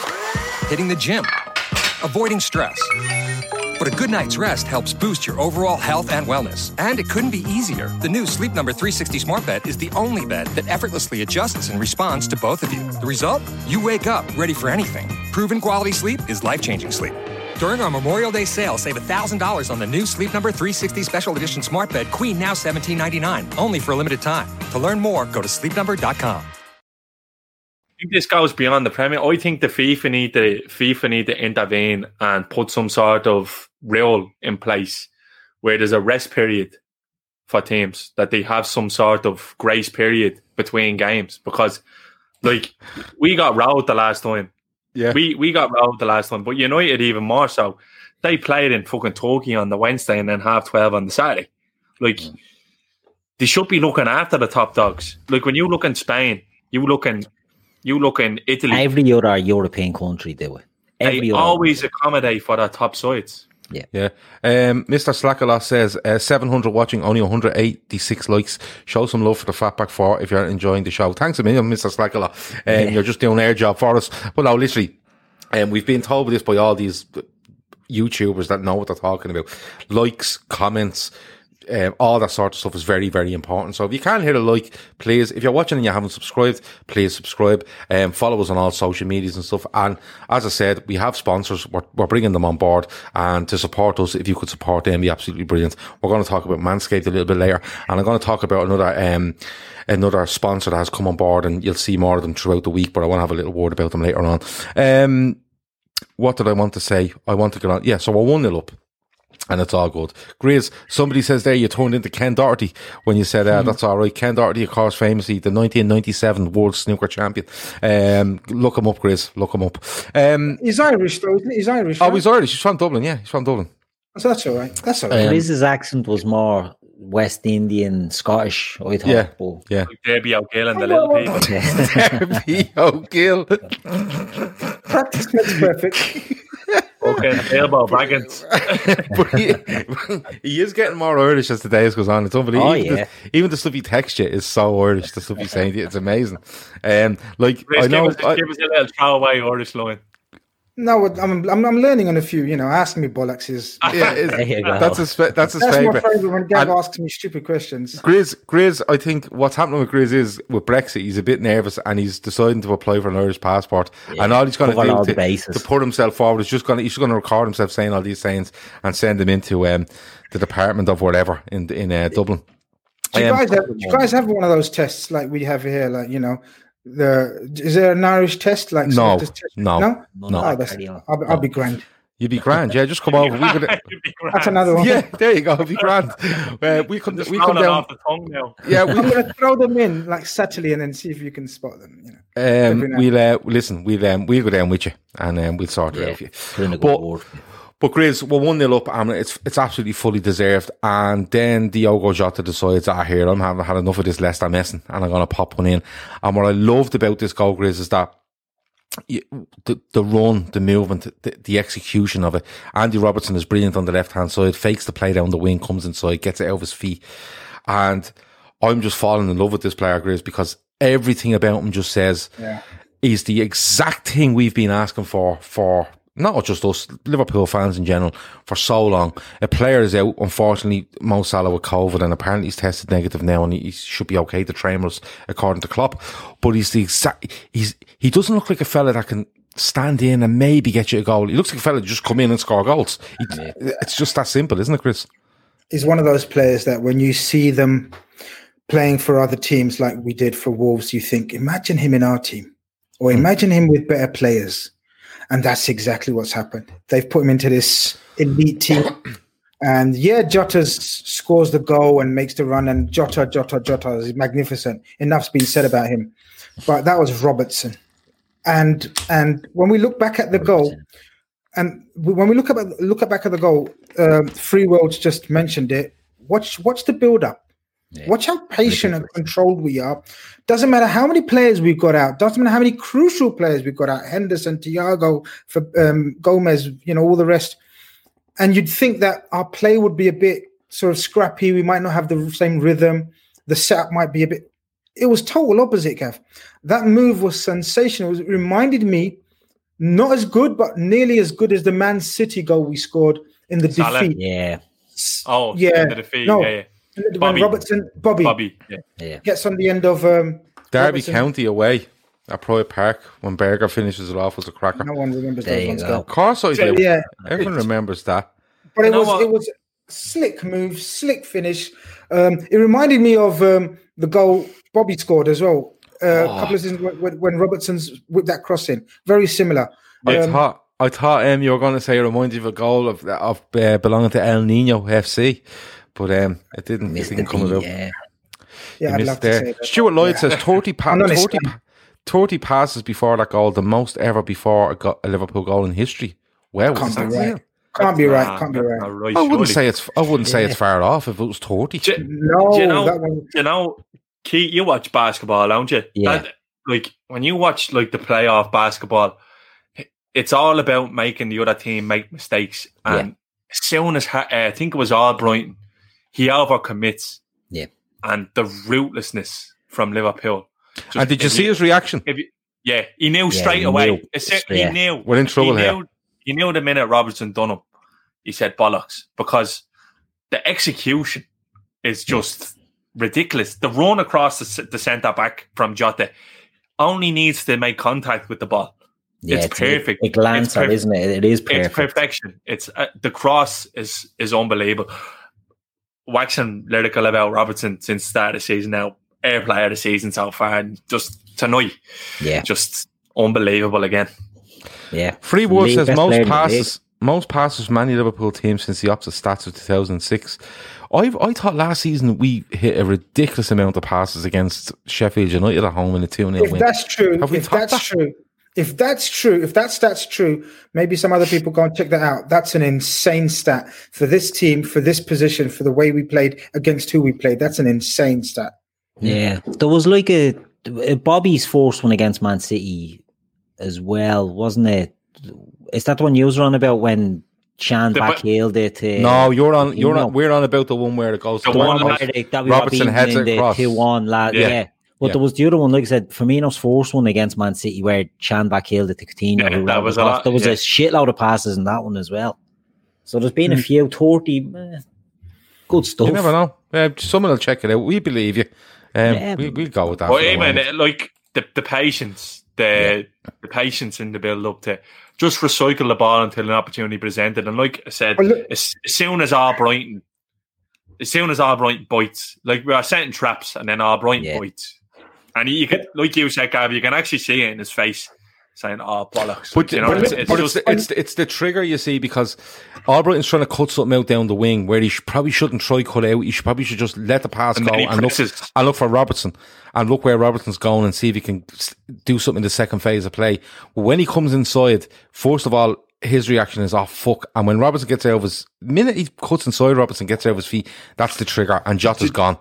hitting the gym, avoiding stress. But a good night's rest helps boost your overall health and wellness. And it couldn't be easier. The new Sleep Number 360 Smart Bed is the only bed that effortlessly adjusts and responds to both of you. The result? You wake up ready for anything. Proven quality sleep is life changing sleep. During our Memorial Day sale, save $1,000 on the new Sleep Number 360 Special Edition Smart Bed, Queen now $17.99, only for a limited time. To learn more, go to sleepnumber.com. I think this goes beyond the Premier. I think the FIFA need to FIFA need to intervene and put some sort of rule in place where there's a rest period for teams that they have some sort of grace period between games because like we got rolled the last time. Yeah. We we got rolled the last time, but United even more so. They played in fucking Turkey on the Wednesday and then half twelve on the Saturday. Like they should be looking after the top dogs. Like when you look in Spain, you look in you look in Italy. Every other European country do it. Every they other. always accommodate for their top sides. Yeah. Yeah. Um, Mr. Slackala says uh, 700 watching, only 186 likes. Show some love for the Fatback 4 if you're enjoying the show. Thanks a million, Mr. Slackala. Um, Yeah. You're just doing air job for us. Well, no, literally, um, we've been told this by all these YouTubers that know what they're talking about. Likes, comments, um, all that sort of stuff is very, very important. So if you can't hit a like, please, if you're watching and you haven't subscribed, please subscribe and follow us on all social medias and stuff. And as I said, we have sponsors. We're, we're bringing them on board and to support us, if you could support them, be absolutely brilliant. We're going to talk about Manscaped a little bit later and I'm going to talk about another, um, another sponsor that has come on board and you'll see more of them throughout the week, but I want to have a little word about them later on. Um, what did I want to say? I want to get on. Yeah, so we're 1 0 up. And it's all good. Grizz, somebody says there you turned into Ken Doherty when you said, uh, that's all right. Ken Doherty, of course, famously the 1997 World Snooker Champion. Um, look him up, Grizz. Look him up. Um, He's Irish, though, he? He's Irish. oh, right? he's Irish. He's from Dublin. Yeah, he's from Dublin. So that's all right. That's all right. Um, Liz's accent was more West Indian, Scottish, I thought. Yeah. But Yeah. Like Debbie O'Gill and the little people. [laughs] Darby O'Gill. Practice makes perfect. [laughs] Fucking elbow baggins. but he, he is getting more Irish as the days goes on. It's unbelievable. Oh, even, yeah. the, even the stuff he texts you is so Irish. The stuff he's saying to you, it's amazing. Um, like Chris, I know, give, us, I- give us a little throwaway Irish line. No, I'm, I'm I'm learning on a few. You know, ask me bollocks is [laughs] yeah, it's- There that's his that's his that's my favorite. favorite when Gav And- asks me stupid questions. Grizz, Grizz, I think what's happening with Grizz is with Brexit, he's a bit nervous and he's deciding to apply for an Irish passport. and all he's going to do to, put himself forward is just going to he's just going to record himself saying all these sayings and send them into um, the department of whatever in in uh, Dublin. Do you Um, guys have, do you guys have one of those tests like we have here? Like you know, the is there an Irish test? Like No, this test? no, no, no, Oh, that's. I'll, I'll be grand. You'd be grand, yeah. Just come over. We could, [laughs] That's another one. yeah, there you go. It'd be grand. Uh, we come, Just we come down. off the tongue now. Yeah, I'm going to throw them in like subtly and then see if you can spot them. You know. um, we'll uh, listen. We'll um, we'll go down with you, and um, we'll sort it Yeah, out for you. put in a good But- word. But Grizz, we're one 0 up, and it's it's absolutely fully deserved. And then Diogo Jota decides, ah, here I'm having had enough of this Leicester messing, and I'm gonna pop one in. And what I loved about this goal, Grizz, is that you, the the run, the movement, the, the execution of it. Andy Robertson is brilliant on the left hand side, fakes the play down the wing, comes inside, gets it out of his feet, and I'm just falling in love with this player, Grizz, because everything about him just says Yeah. he's the exact thing we've been asking for for not just us Liverpool fans in general for so long. A player is out, unfortunately, Mo Salah with COVID, and apparently he's tested negative now, and he, should be okay to train us according to Klopp. But he's the exact. He's he doesn't look like a fella that can stand in and maybe get you a goal. He looks like a fella that just come in and score goals. He, It's just that simple, isn't it, Chris? He's one of those players that when you see them playing for other teams like we did for Wolves, you think, imagine him in our team or hmm. imagine him with better players. And that's exactly what's happened. They've put him into this elite team. [coughs] And yeah, Jota scores the goal and makes the run, and Jota, Jota, Jota is magnificent. Enough's been said about him. But that was Robertson. And and when we look back at the goal, and when we look at look at back at the goal, um, Free Worlds just mentioned it. Watch watch the build up. Watch how patient and controlled we are. Doesn't matter how many players we've got out. Doesn't matter how many crucial players we've got out. Henderson, Thiago, for um, Gomez, you know all the rest. And you'd think that our play would be a bit sort of scrappy. We might not have the same rhythm. The setup might be a bit. It was total opposite, Gav. That move was sensational. It reminded me not as good, but nearly as good as the Man City goal we scored in the Salah? defeat. Yeah. Oh, Yeah. in the defeat. No. Yeah, yeah. When Bobby. Robertson, Bobby, Bobby. Yeah. Yeah. gets on the end of um, Derby Robertson. County away at Pride Park when Berger finishes it off was a cracker. No one remembers There those you ones. go. Of course I do. Yeah, Everyone remembers that. but it You know was what? it was slick move, slick finish. Um, it reminded me of um, the goal Bobby scored as well. Uh, Oh. A couple of seasons when, when- when Robertson's whipped that cross in, very similar. I Um, thought I thought um, you were going to say it reminds you of a goal of of uh, belonging to El Nino FC, but um, it didn't. It didn't come D, about. yeah. yeah, You I'd missed love to there. that. Stuart Lloyd Yeah. says 30, pa- I'm not 30, 30 passes before that goal, the most ever before a, go- a Liverpool goal in history. Wow, Can't is that right. Can't be right. Can't be that's right. not right, I wouldn't surely. say it's. I wouldn't say it's far off if it was thirty. Do, No, do you know? that one. You know, Keith, you watch basketball, don't you? Yeah. That- like when you watch like the playoff basketball, it's all about making the other team make mistakes. And as soon as uh, I think it was Albrighton, he overcommits. Yeah. And the rootlessness from Liverpool. Just- And did you if see his reaction? if you- yeah, he knew Yeah, straight he away. knew. As Yeah. He knew. We're in trouble he here. knew, He knew the minute Robertson done him, he said bollocks because the execution is just ridiculous. The run across the, c- the centre back from Jota only needs to make contact with the ball. Yeah, it's, a- perfect. A, glancer, It's perf- isn't it? It is perfect. It's perfection. It's uh, the cross is is unbelievable. Waxing lyrical about Robertson since the start of the season now. Air player of the season so far, and just tonight, Yeah, just unbelievable again. yeah. Free Wood says most passes, most passes from any Liverpool team since the opposite stats of 2006. I've, I thought last season we hit a ridiculous amount of passes against Sheffield United at home in a 2 0 If win. that's true, Have we if topped that's true, if that's true, if that stat's true, maybe some other people go and check that out. That's an insane stat for this team, for this position, for the way we played against who we played. That's an insane stat. Yeah, there was like a, a Bobby's first one against Man City as well, wasn't it? Is that the one you was on about when Shan The- backheeled it? To, no, you're on. You're No. on. We're on about the one where it goes. The the one one where they, that we Robertson heads beating it in the across. two one lad. Yeah. Yeah. But Yeah. there was the other one, like I said, Firmino's first one against Man City where Chan backheeled it to Coutinho. Yeah, that was a off. lot, There was yeah. a shitload of passes in that one as well. So there's been a few 30 eh, good stuff. You never know. Uh, someone will check it out. We believe you. Um, Yeah. we, we'll go with that. Well, for the even moment. uh, like the the patience, the the patience in the build up to just recycle the ball until an opportunity presented. And like I said, Well, as, as soon as Albrighton, as soon as Albrighton bites, like we are setting traps, and then Albrighton Yeah. bites, and you can, like you said, Gav, you can actually see it in his face saying, "Oh bollocks!" But, you know, but, it's, it's, it's but just it's, it's, it's the trigger you see because Albrighton's trying to cut something out down the wing where he should, probably shouldn't try cut out. He should, probably should just let the pass And go and look, and look for Robertson and look where Robertson's going and see if he can do something in the second phase of play. When he comes inside, first of all, his reaction is, oh, fuck. And when Robertson gets out of his, minute he cuts inside Robertson, gets out of his feet, that's the trigger and Jota's gone.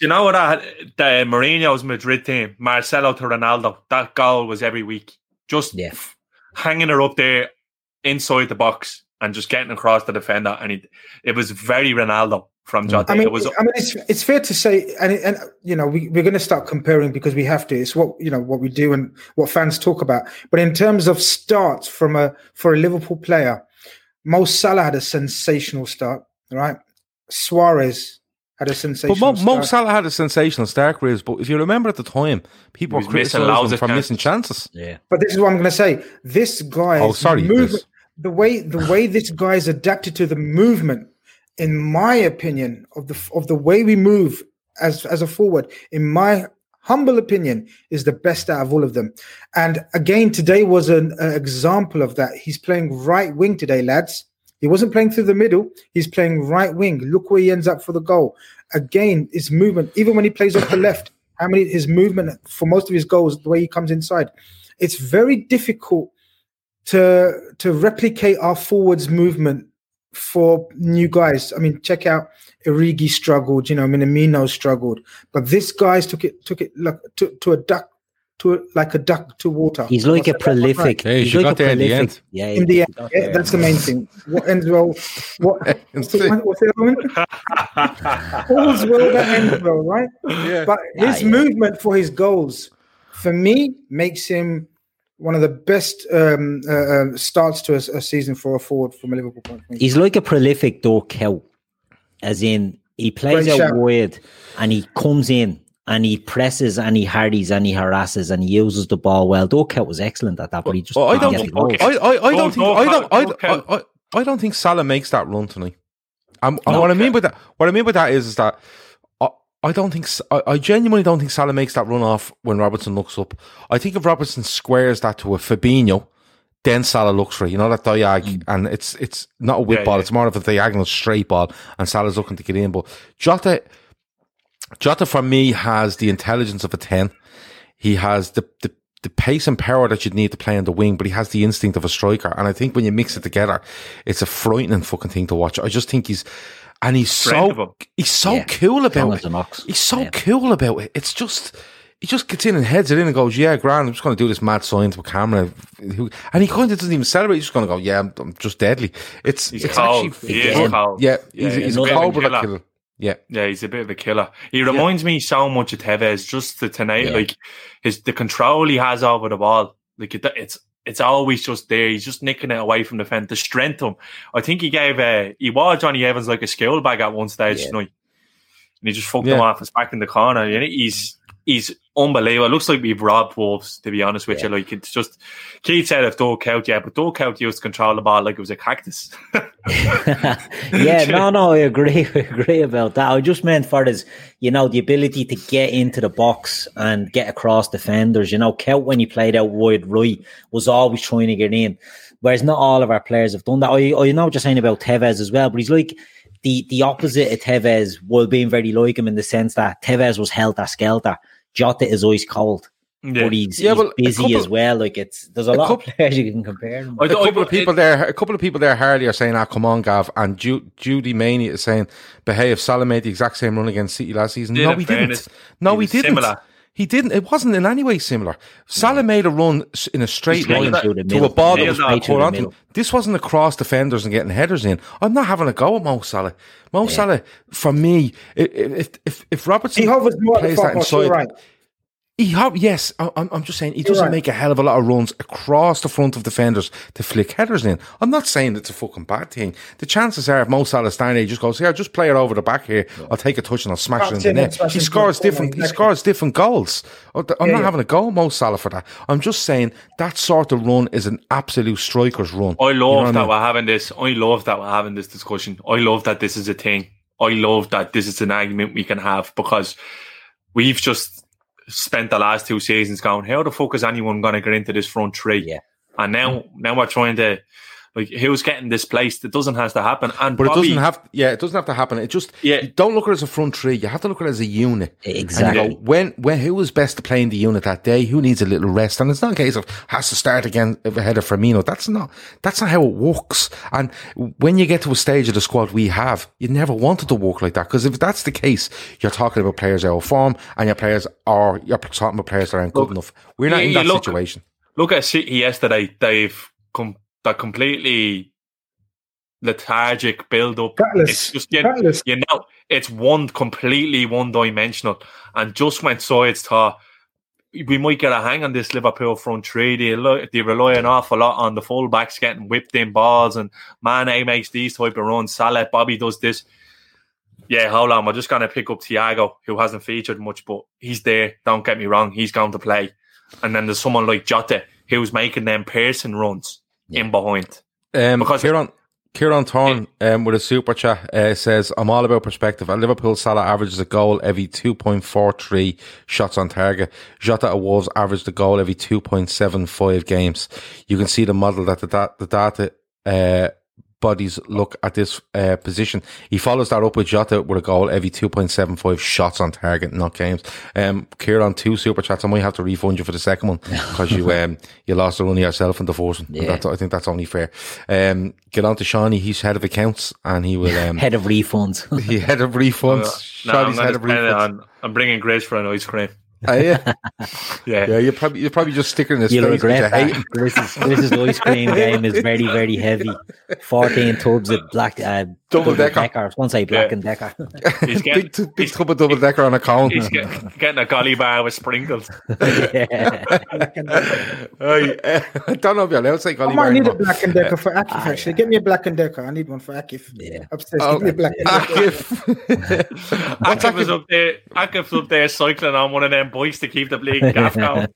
Do you know what that the Mourinho's Madrid team, Marcelo to Ronaldo, that goal was every week. Just f- hanging her up there inside the box and just getting across the defender. And it, it was very Ronaldo from mm. Jota. I mean, it was I mean, it's it's fair to say, and and you know, we we're going to start comparing because we have to. It's what you know what we do and what fans talk about. But in terms of starts from a for a Liverpool player, Mo Salah had a sensational start, right? Suarez had a sensational. But Mo, Mo. Salah had a sensational start, Riz, but if you remember at the time, people He were was missing criticising loads him for chances. missing chances. Yeah. But this is what I'm going to say. This guy. Oh, sorry, Chris. The way the way this guy's adapted to the movement, in my opinion, of the of the way we move as as a forward, in my humble opinion, is the best out of all of them. And again, today was an uh, example of that. He's playing right wing today, lads. He wasn't playing through the middle. He's playing right wing. Look where he ends up for the goal. Again, his movement, even when he plays off the left, how many his movement for most of his goals, the way he comes inside, it's very difficult to to replicate our forwards movement for new guys. I mean, check out Origi struggled, you know, Minamino struggled, but this guy's took it took it like to, to a duck to like a duck to water. He's like a What's that? Right. prolific. he's like a prolific. Yeah, In the end, yeah, there. that's the main thing. What ends well? What, what's, the, one- what's other one? All's well that ends well, right? Yeah. But his Ah, yeah. movement for his goals, for me, makes him one of the best um, uh, uh, starts to a, a season for a forward from a Liverpool point of view. He's like a prolific Dirk Kuyt, as in he plays Great out shout. wide and he comes in and he presses and he hardies and he harasses and he uses the ball well. Dirk Kuyt was excellent at that, but he just Well, I don't. get the. I, I, I don't Don't- think. I don't. I, don't I, I, I don't think Salah makes that run tonight. Um, and what I mean by that, what I mean by that is, is that I, I don't think I genuinely don't think Salah makes that run off when Robertson looks up. I think if Robertson squares that to a Fabinho, then Salah looks for it. You know that diag, and it's it's not a whip Yeah, ball; yeah. it's more of a diagonal straight ball, and Salah's looking to get in. But Jota, Jota for me has the intelligence of a ten. He has the, the the pace and power that you'd need to play on the wing, but he has the instinct of a striker. And I think when you mix it together, it's a frightening fucking thing to watch. I just think he's and he's Strength so he's so Yeah. cool about as it. ox. He's so Yeah. cool about it. It's just he just gets in and heads it in and goes, "Yeah, grand. I'm just going to do this mad science with camera." And he kind of doesn't even celebrate. He's just going to go, "Yeah, I'm, I'm just deadly." It's He's it's cold. actually He is fun. cold. Yeah, Yeah, he's, he's he's a a bit of a cold but killer. killer. Yeah, Yeah, he's a bit of a killer. He reminds me so much of Tevez. Just the tonight, Yeah. like his the control he has over the ball. Like it, it's it's always just there. He's just nicking it away from the fence. The strength him. I think he gave uh, he wore Jonny Evans like a skill bag at one stage Yeah. tonight, and he just fucked Yeah. him off his back in the corner. You know, he's he's unbelievable. It looks like we've robbed Wolves, to be honest with Yeah. you. Like it's just Keith said if Doug out, yeah, but Doug out used to control the ball like it was a cactus. [laughs] [laughs] yeah, no, no, I agree. [laughs] I agree about that. I just meant for his, you know, the ability to get into the box and get across defenders. You know, Kuyt when he played out wide right was always trying to get in, whereas not all of our players have done that. I, I know what you're saying about Tevez as well, but he's like the the opposite of Tevez while being very like him in the sense that Tevez was helter skelter. Jota is always cold. Yeah. But he's, Yeah, he's well, busy couple- as well. Like it's there's a, a lot couple- of players you can compare him. With. a couple of people there, a couple of people there, Harley are saying, "Ah, come on, Gav." And Ju- Judy Mania is saying, "Behave." Salah made the exact same run against City last season. Did, no, in he fairness, didn't. No, he he, didn't. similar. He didn't. It wasn't in any way similar. Salah made a run in a straight Straight line to middle. a ball that was that. hold Straight the to. This wasn't across defenders and getting headers in. I'm not having a go at Mo Salah. Mo Salah, for me, i- i- if if if Robertson He hovers more at the plays that inside, right. He ho- yes, I- I'm, I'm just saying he doesn't right. make a hell of a lot of runs across the front of defenders to flick headers in. I'm not saying it's a fucking bad thing. The chances are if Mo Salah standing there, he just goes, "Yeah, just play it over the back here. I'll take a touch and I'll smash Cuts it in in the net." He scores the corner, different. He scores different goals. I'm Yeah, not yeah. having a go at Mo Salah for that. I'm just saying that sort of run is an absolute striker's run. I You know love what that mean? we're having this. I love that we're having this discussion. I love that this is a thing. I love that this is an argument we can have because we've just spent the last two seasons going, how the fuck is anyone going to get into this front three? Yeah. And now, now we're trying to like who's getting displaced. It doesn't have to happen. And But it doesn't have, yeah, it doesn't have to happen. It just, yeah. don't look at it as a front three. You have to look at it as a unit. Exactly. And you go, when, when, who is best to play in the unit that day? Who needs a little rest? And it's not a case of has to start again ahead of Firmino. That's not, that's not how it works. And when you get to a stage of the squad we have, you never wanted to work like that. Because if that's the case, you're talking about players out of form and your players are, you're talking about players that aren't good enough. We're not You- in that look- situation. Look at City yesterday. They've come they're completely lethargic build up. Gutless. It's just you, Gutless. you know it's one completely one dimensional. And just when sides thought we might get a hang on this Liverpool front three, they, rely- they rely an awful lot on the fullbacks getting whipped in balls and Mane makes these type of runs. Salah, Bobby does this. Yeah, hold on. We're just going to pick up Thiago, who hasn't featured much, but he's there. Don't get me wrong. He's going to play. And then there's someone like Jota who's making them Pearson runs in behind. Um, Because- Kieran, Kieran Thorne um, with a super chat uh, says, I'm all about perspective. At Liverpool, Salah averages a goal every 2.43 shots on target. Jota at Wolves averaged a goal every 2.75 games. You can see the model that the, da- the data uh, bodies look at this uh, position. He follows that up with Jota with a goal every 2.75 shots on target, not games. Um, Kieran, two super chats. I might have to refund you for the second one [laughs] because you um, you lost the run yourself in the first one. Yeah. That's, I think that's only fair. Um, get on to Shawnee. He's head of accounts and he will. Um, [laughs] Head of refunds. [laughs] he head of refunds. No, I'm, head of refunds. on, I'm bringing Grace for an ice cream. Oh, yeah. [laughs] Yeah. yeah, you're probably you're probably just sticking in his You'll regret you hate that. him. Chris's, Chris's ice cream game is very, very heavy. 14 tubs of black, uh, Double decker. I was going to say black Yeah. and decker. He's [laughs] getting, Big, t- big tub of double decker on a cone. he's get, getting a golly bar with sprinkles. [laughs] Hey, [laughs] uh, I don't know if you're allowed to say I golly might bar need a black and decker for Akif. Actually, get me a black and decker. I need one for Akif. Yeah. Upstairs, Oh, give me a black and decker. Akif. Akif was up there. Akif's up there cycling on one of them bikes to keep the bleeding gaff going.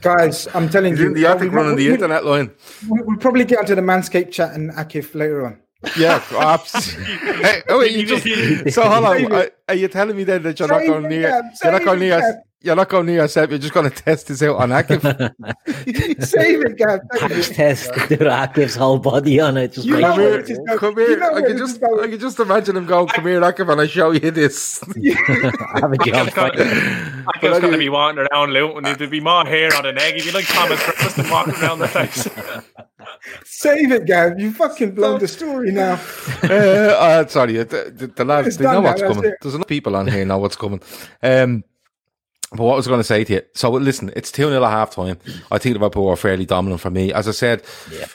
Guys, I'm telling He's you, in the attic we- running the internet line. we- We'll probably get onto the Manscaped chat and Akif later on. Yeah, absolutely. [laughs] Hey, oh, wait, you just, so hold on. Are, are you telling me then that you're not going near? You're not going near. Gab. You're not going near yourself. You're just going [laughs] to test this out on Akif. [laughs] Save it, Gav. [laughs] Thank you. Patch test. Do Akif's whole body on it. Just You make know come where here, this is going. come You here. know I can just. I can just imagine him going, "Come here, Akif, and I show you this." I have a job. Akif's got, to be wandering around looting. There'd be more hair on an egg. If you like Thomas Preston walking around the face. Save it, Gav. You fucking blown the story now. uh, uh, sorry, the, the, the lads It's they know done now, what's that's coming. it. There's enough people on here know what's coming. Um, but what was I was going to say to you, so listen, it's 2 0 at half time. I think Liverpool are fairly dominant for me. As I said,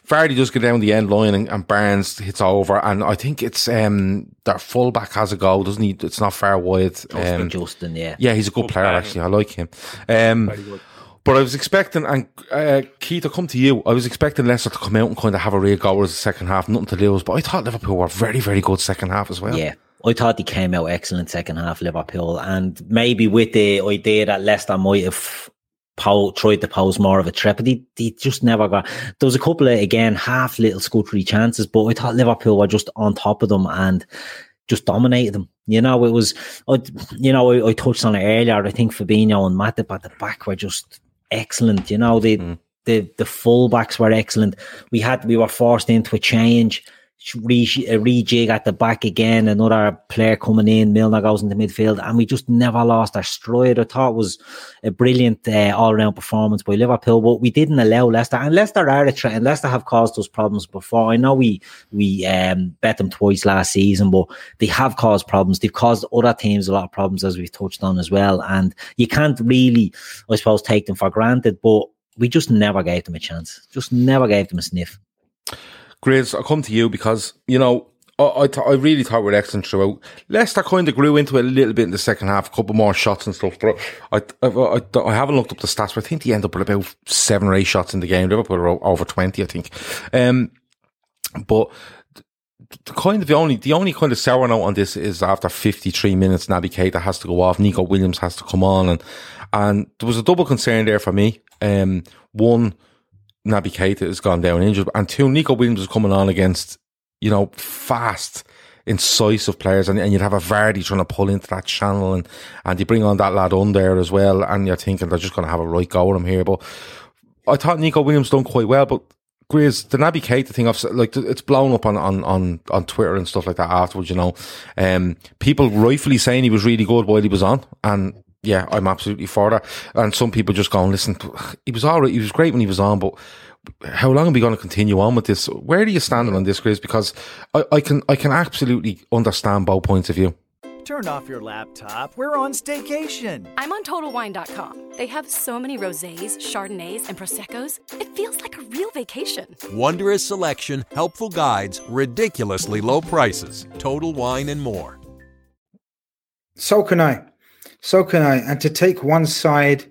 Vardy does go down the end line and, and Barnes hits over. And I think it's um, their fullback has a goal, doesn't he? It's not far wide. Justin, Um, Justin, yeah. yeah, he's a good player, actually. I like him. Um, but I was expecting, and uh, Keith, I'll come to you. I was expecting Leicester to come out and kind of have a real go as the second half, nothing to lose. But I thought Liverpool were very, very good second half as well. Yeah. I thought they came out excellent second half, Liverpool, and maybe with the idea that Leicester might have po- tried to pose more of a threat, but they, they just never got. There was a couple of again half little scuttery chances, but I thought Liverpool were just on top of them and just dominated them. You know, it was, I, you know, I, I touched on it earlier. I think Fabinho and Matip at the back were just excellent. You know, the mm. the the fullbacks were excellent. We had we were forced into a change re- a rejig at the back again, another player coming in, Milner goes into midfield, and we just never lost our stride. I thought it was a brilliant uh, all round performance by Liverpool, but we didn't allow Leicester, and Leicester are a threat, and Leicester have caused us problems before. I know we we um, bet them twice last season, but they have caused problems. They've caused other teams a lot of problems, as we've touched on as well, and you can't really, I suppose, take them for granted, but we just never gave them a chance. Just never gave them a sniff. Grizz, I'll come to you because, you know, I, I, th- I really thought we were excellent throughout. Leicester kind of grew into it a little bit in the second half, a couple more shots and stuff. But I, I, I, I haven't looked up the stats, but I think they end up with about seven or eight shots in the game. Liverpool o- over 20, I think. Um, but the kind of the only the only kind of sour note on this is after 53 minutes, Naby Keita has to go off, Neco Williams has to come on, and and there was a double concern there for me. Um, one, Naby Keita has gone down injured, and two, Neco Williams is coming on against you know fast incisive players, and, and you'd have a Vardy trying to pull into that channel, and and you bring on that lad on there as well, and you're thinking they're just going to have a right go at him here. But I thought Neco Williams done quite well, but Grizz, the Naby Keita thing, I've, like it's blown up on, on, on, on Twitter and stuff like that afterwards. You know, um, people rightfully saying he was really good while he was on, and yeah, I'm absolutely for that. And some people just go and listen, he was all right, he was great when he was on, but how long are we going to continue on with this? Where do you stand on this, Chris? Because I, I can I can absolutely understand both points of view. Turn off your laptop. We're on staycation. I'm on TotalWine.com. They have so many rosés, chardonnays, and proseccos. It feels like a real vacation. Wondrous selection, helpful guides, ridiculously low prices. Total Wine and more. So can I. So can I. And to take one side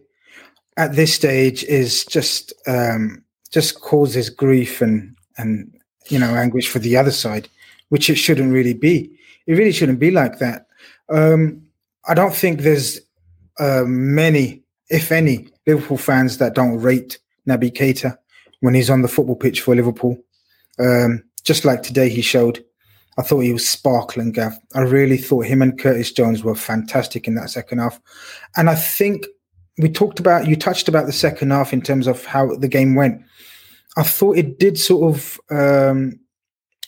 at this stage is just um, just causes grief and and you know anguish for the other side, which it shouldn't really be. It really shouldn't be like that. Um, I don't think there's uh, many, if any, Liverpool fans that don't rate Naby Keita when he's on the football pitch for Liverpool. Um, just like today, he showed. I thought he was sparkling, Gav. I really thought him and Curtis Jones were fantastic in that second half. And I think we talked about, you touched about the second half in terms of how the game went. I thought it did sort of um,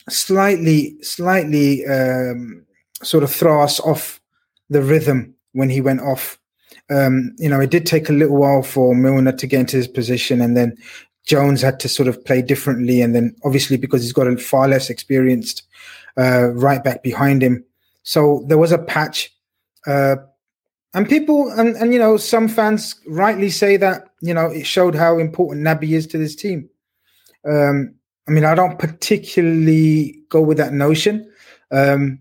slightly, slightly um, sort of throw us off the rhythm when he went off. Um, you know, it did take a little while for Milner to get into his position, and then Jones had to sort of play differently. And then obviously because he's got a far less experienced uh, right back behind him, so there was a patch. Uh, and people, and, and you know, some fans rightly say that you know it showed how important Naby is to this team. Um, I mean, I don't particularly go with that notion. Um,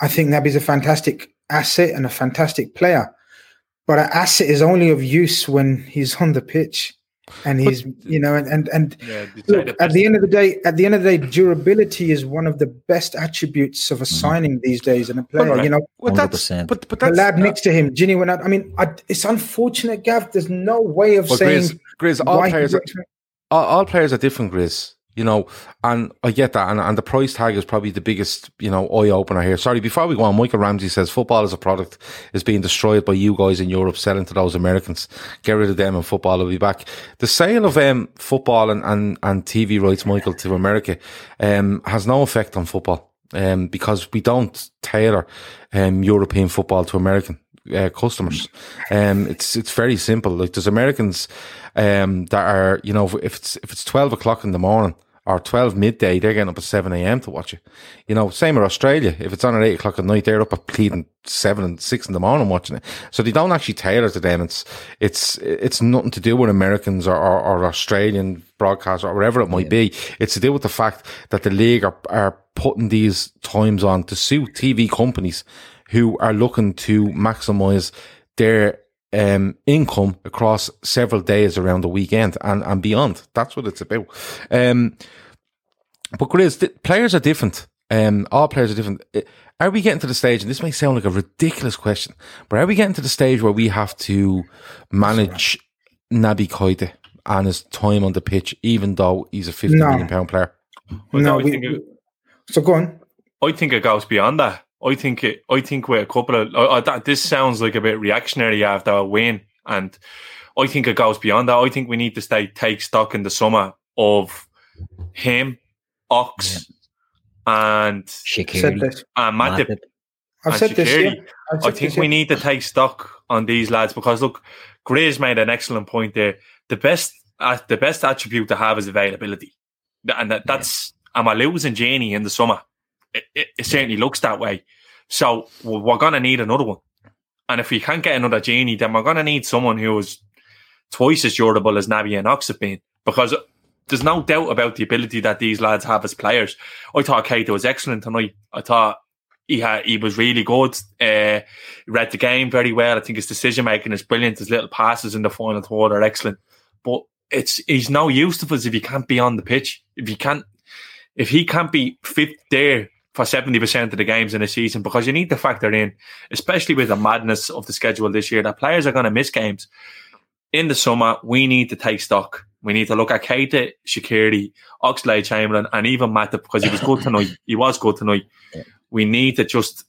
I think Naby's a fantastic asset and a fantastic player, but an asset is only of use when he's on the pitch and he's you know and and, and yeah, look, at the end of the day at the end of the day durability is one of the best attributes of a mm-hmm. signing these days in a player but, you know. Well, that's, but, but that's, the lad next to him Gini went out I mean I, it's unfortunate Gav there's no way of saying Grizz, Grizz, all players are, all, all, players are different Grizz you know, and I get that. And, and the price tag is probably the biggest, you know, eye opener here. Sorry, before we go on, Michael Ramsey says football as a product is being destroyed by you guys in Europe selling to those Americans. Get rid of them and football will be back. The sale of um, football and, and, and TV rights, Michael, to America um, has no effect on football um, because we don't tailor um, European football to American. Uh, customers. Um, it's it's very simple. Like there's Americans um, that are you know if it's if it's twelve o'clock in the morning or 12 midday, they're getting up at 7 a.m. to watch it. You know, same with Australia. If it's on at 8 o'clock at night, they're up at pleading 7 and 6 in the morning watching it. So they don't actually tailor to them. It's, it's, it's nothing to do with Americans or, or, or Australian broadcasters or whatever it might yeah. be. It's to do with the fact that the league are, are putting these times on to suit TV companies who are looking to maximize their um, income across several days around the weekend and, and beyond. That's what it's about. Um, but Grizz, the players are different. Um, all players are different. Uh, are we getting to the stage, and this may sound like a ridiculous question, but are we getting to the stage where we have to manage Naby Keita and his time on the pitch, even though he's a fifty no. million pound player? Well, no, we, it, so go on. I think it goes beyond that. I think it, I think with a couple of uh, that, this sounds like a bit reactionary after a win, and I think it goes beyond that. I think we need to stay take stock in the summer of him, Ox, yeah. and Shaqiri, and Matip. I've said this. Yeah. I've said I think this, we need to take stock on these lads because look, Gray's made an excellent point there. The best, uh, the best attribute to have is availability, and that, that's. Yeah. Am I losing Gini in the summer? It, it, certainly looks that way. So we're going to need another one. And if we can't get another Gini, then we're going to need someone who is twice as durable as Naby and Ox have been. Because there's no doubt about the ability that these lads have as players. I thought Keita was excellent tonight. I thought he had, he was really good. Uh, read the game very well. I think his decision making is brilliant. His little passes in the final third are excellent. But it's he's no use to us if he can't be on the pitch. If he can't, if he can't be fifth there for 70% of the games in a season because you need to factor in, especially with the madness of the schedule this year, that players are going to miss games. In the summer, we need to take stock. We need to look at Keita, Shaqiri, Oxlade-Chamberlain, and even Matip because he was good tonight. [coughs] He was good tonight. we need to just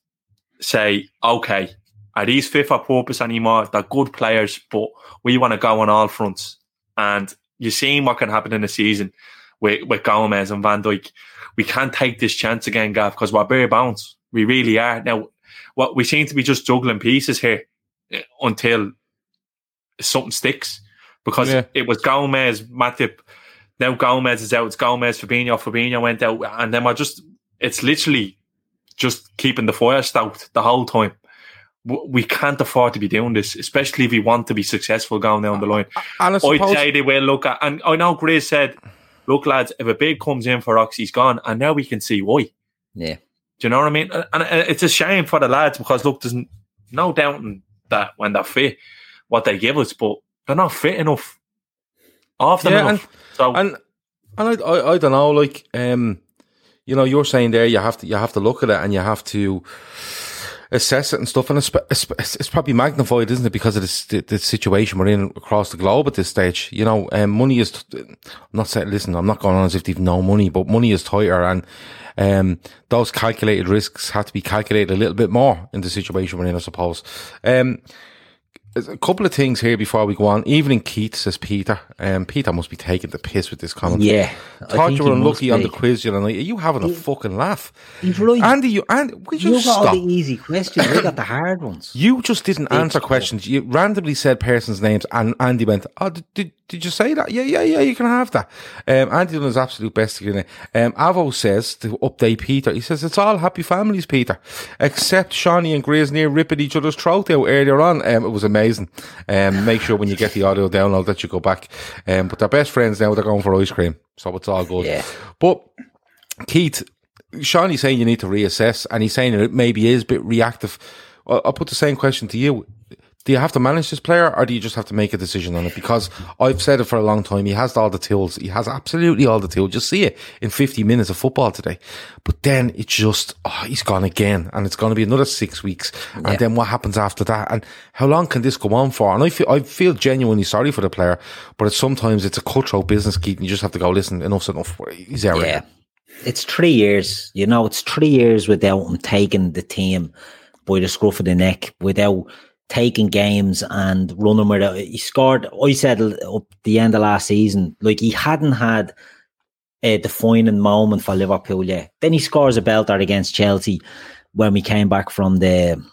say, okay, are these fit for purpose anymore? They're good players, but we want to go on all fronts. And you've seen what can happen in the season with, with Gomez and Van Dijk. We can't take this chance again, Gav, because we're bare bones. We really are. Now, what we seem to be just juggling pieces here eh, until something sticks. Because Yeah. it was Gomez, Matip. Now Gomez is out. It's Gomez, Fabinho. Fabinho went out, and then we're just. It's literally just keeping the fire stoked the whole time. We can't afford to be doing this, especially if we want to be successful going down the line. And I I'd say they will look at, and I know Grace said, "Look, lads, if a bid comes in for Ox, he's gone," and now we can see why. Yeah. Do you know what I mean? And it's a shame for the lads because look, there's n- no doubting that when they're fit, what they give us, but they're not fit enough. Often Yeah, enough. so and and I, I I don't know, like um, you know, you're saying there you have to you have to look at it and you have to assess it and stuff, and it's it's, it's probably magnified, isn't it, because of this, the, the situation we're in across the globe at this stage. You know, um, money is. I'm not saying, listen, I'm not going on as if they've no money, but money is tighter, and um, those calculated risks have to be calculated a little bit more in the situation we're in, I suppose. Um, a couple of things here before we go on. Evening Keith says Peter. Um, Peter must be taking the piss with this comment. Yeah, thought you he were unlucky on the quiz the other night. Are you having a fucking laugh? He's right. Andy, you and we You just got all the easy questions. I got the hard ones. You just didn't answer questions. You randomly said persons' names, and Andy went, "Oh, did, did, did you say that? Yeah, yeah, yeah. You can have that." Um, Andy done his absolute best to get it. Um, Avo says to update Peter. He says it's all happy families, Peter, except Shawnee and Grizz near ripping each other's throat out earlier on. Um, it was amazing. Um, make sure when you get the audio download that you go back. Um, but they're best friends now. They're going for ice cream, so it's all good. Yeah. But Keith, Shawnee's saying you need to reassess, and he's saying it maybe is a bit reactive. I'll, I'll put the same question to you. Do you have to manage this player, or do you just have to make a decision on it? Because I've said it for a long time. He has all the tools. He has absolutely all the tools. Just see it in 50 minutes of football today. But then it's just, oh, he's gone again, and it's going to be another six weeks. And Yeah. then what happens after that? And how long can this go on for? And I feel, I feel genuinely sorry for the player, but it's sometimes it's a cutthroat business, Keith, and you just have to go, listen, enough's enough. He's out. Yeah. It's three years, you know, it's three years without him taking the team by the scruff of the neck, without taking games and running with it. He scored, I said up the end of last season, like he hadn't had a defining moment for Liverpool yet. Then he scores a belter against Chelsea when we came back from the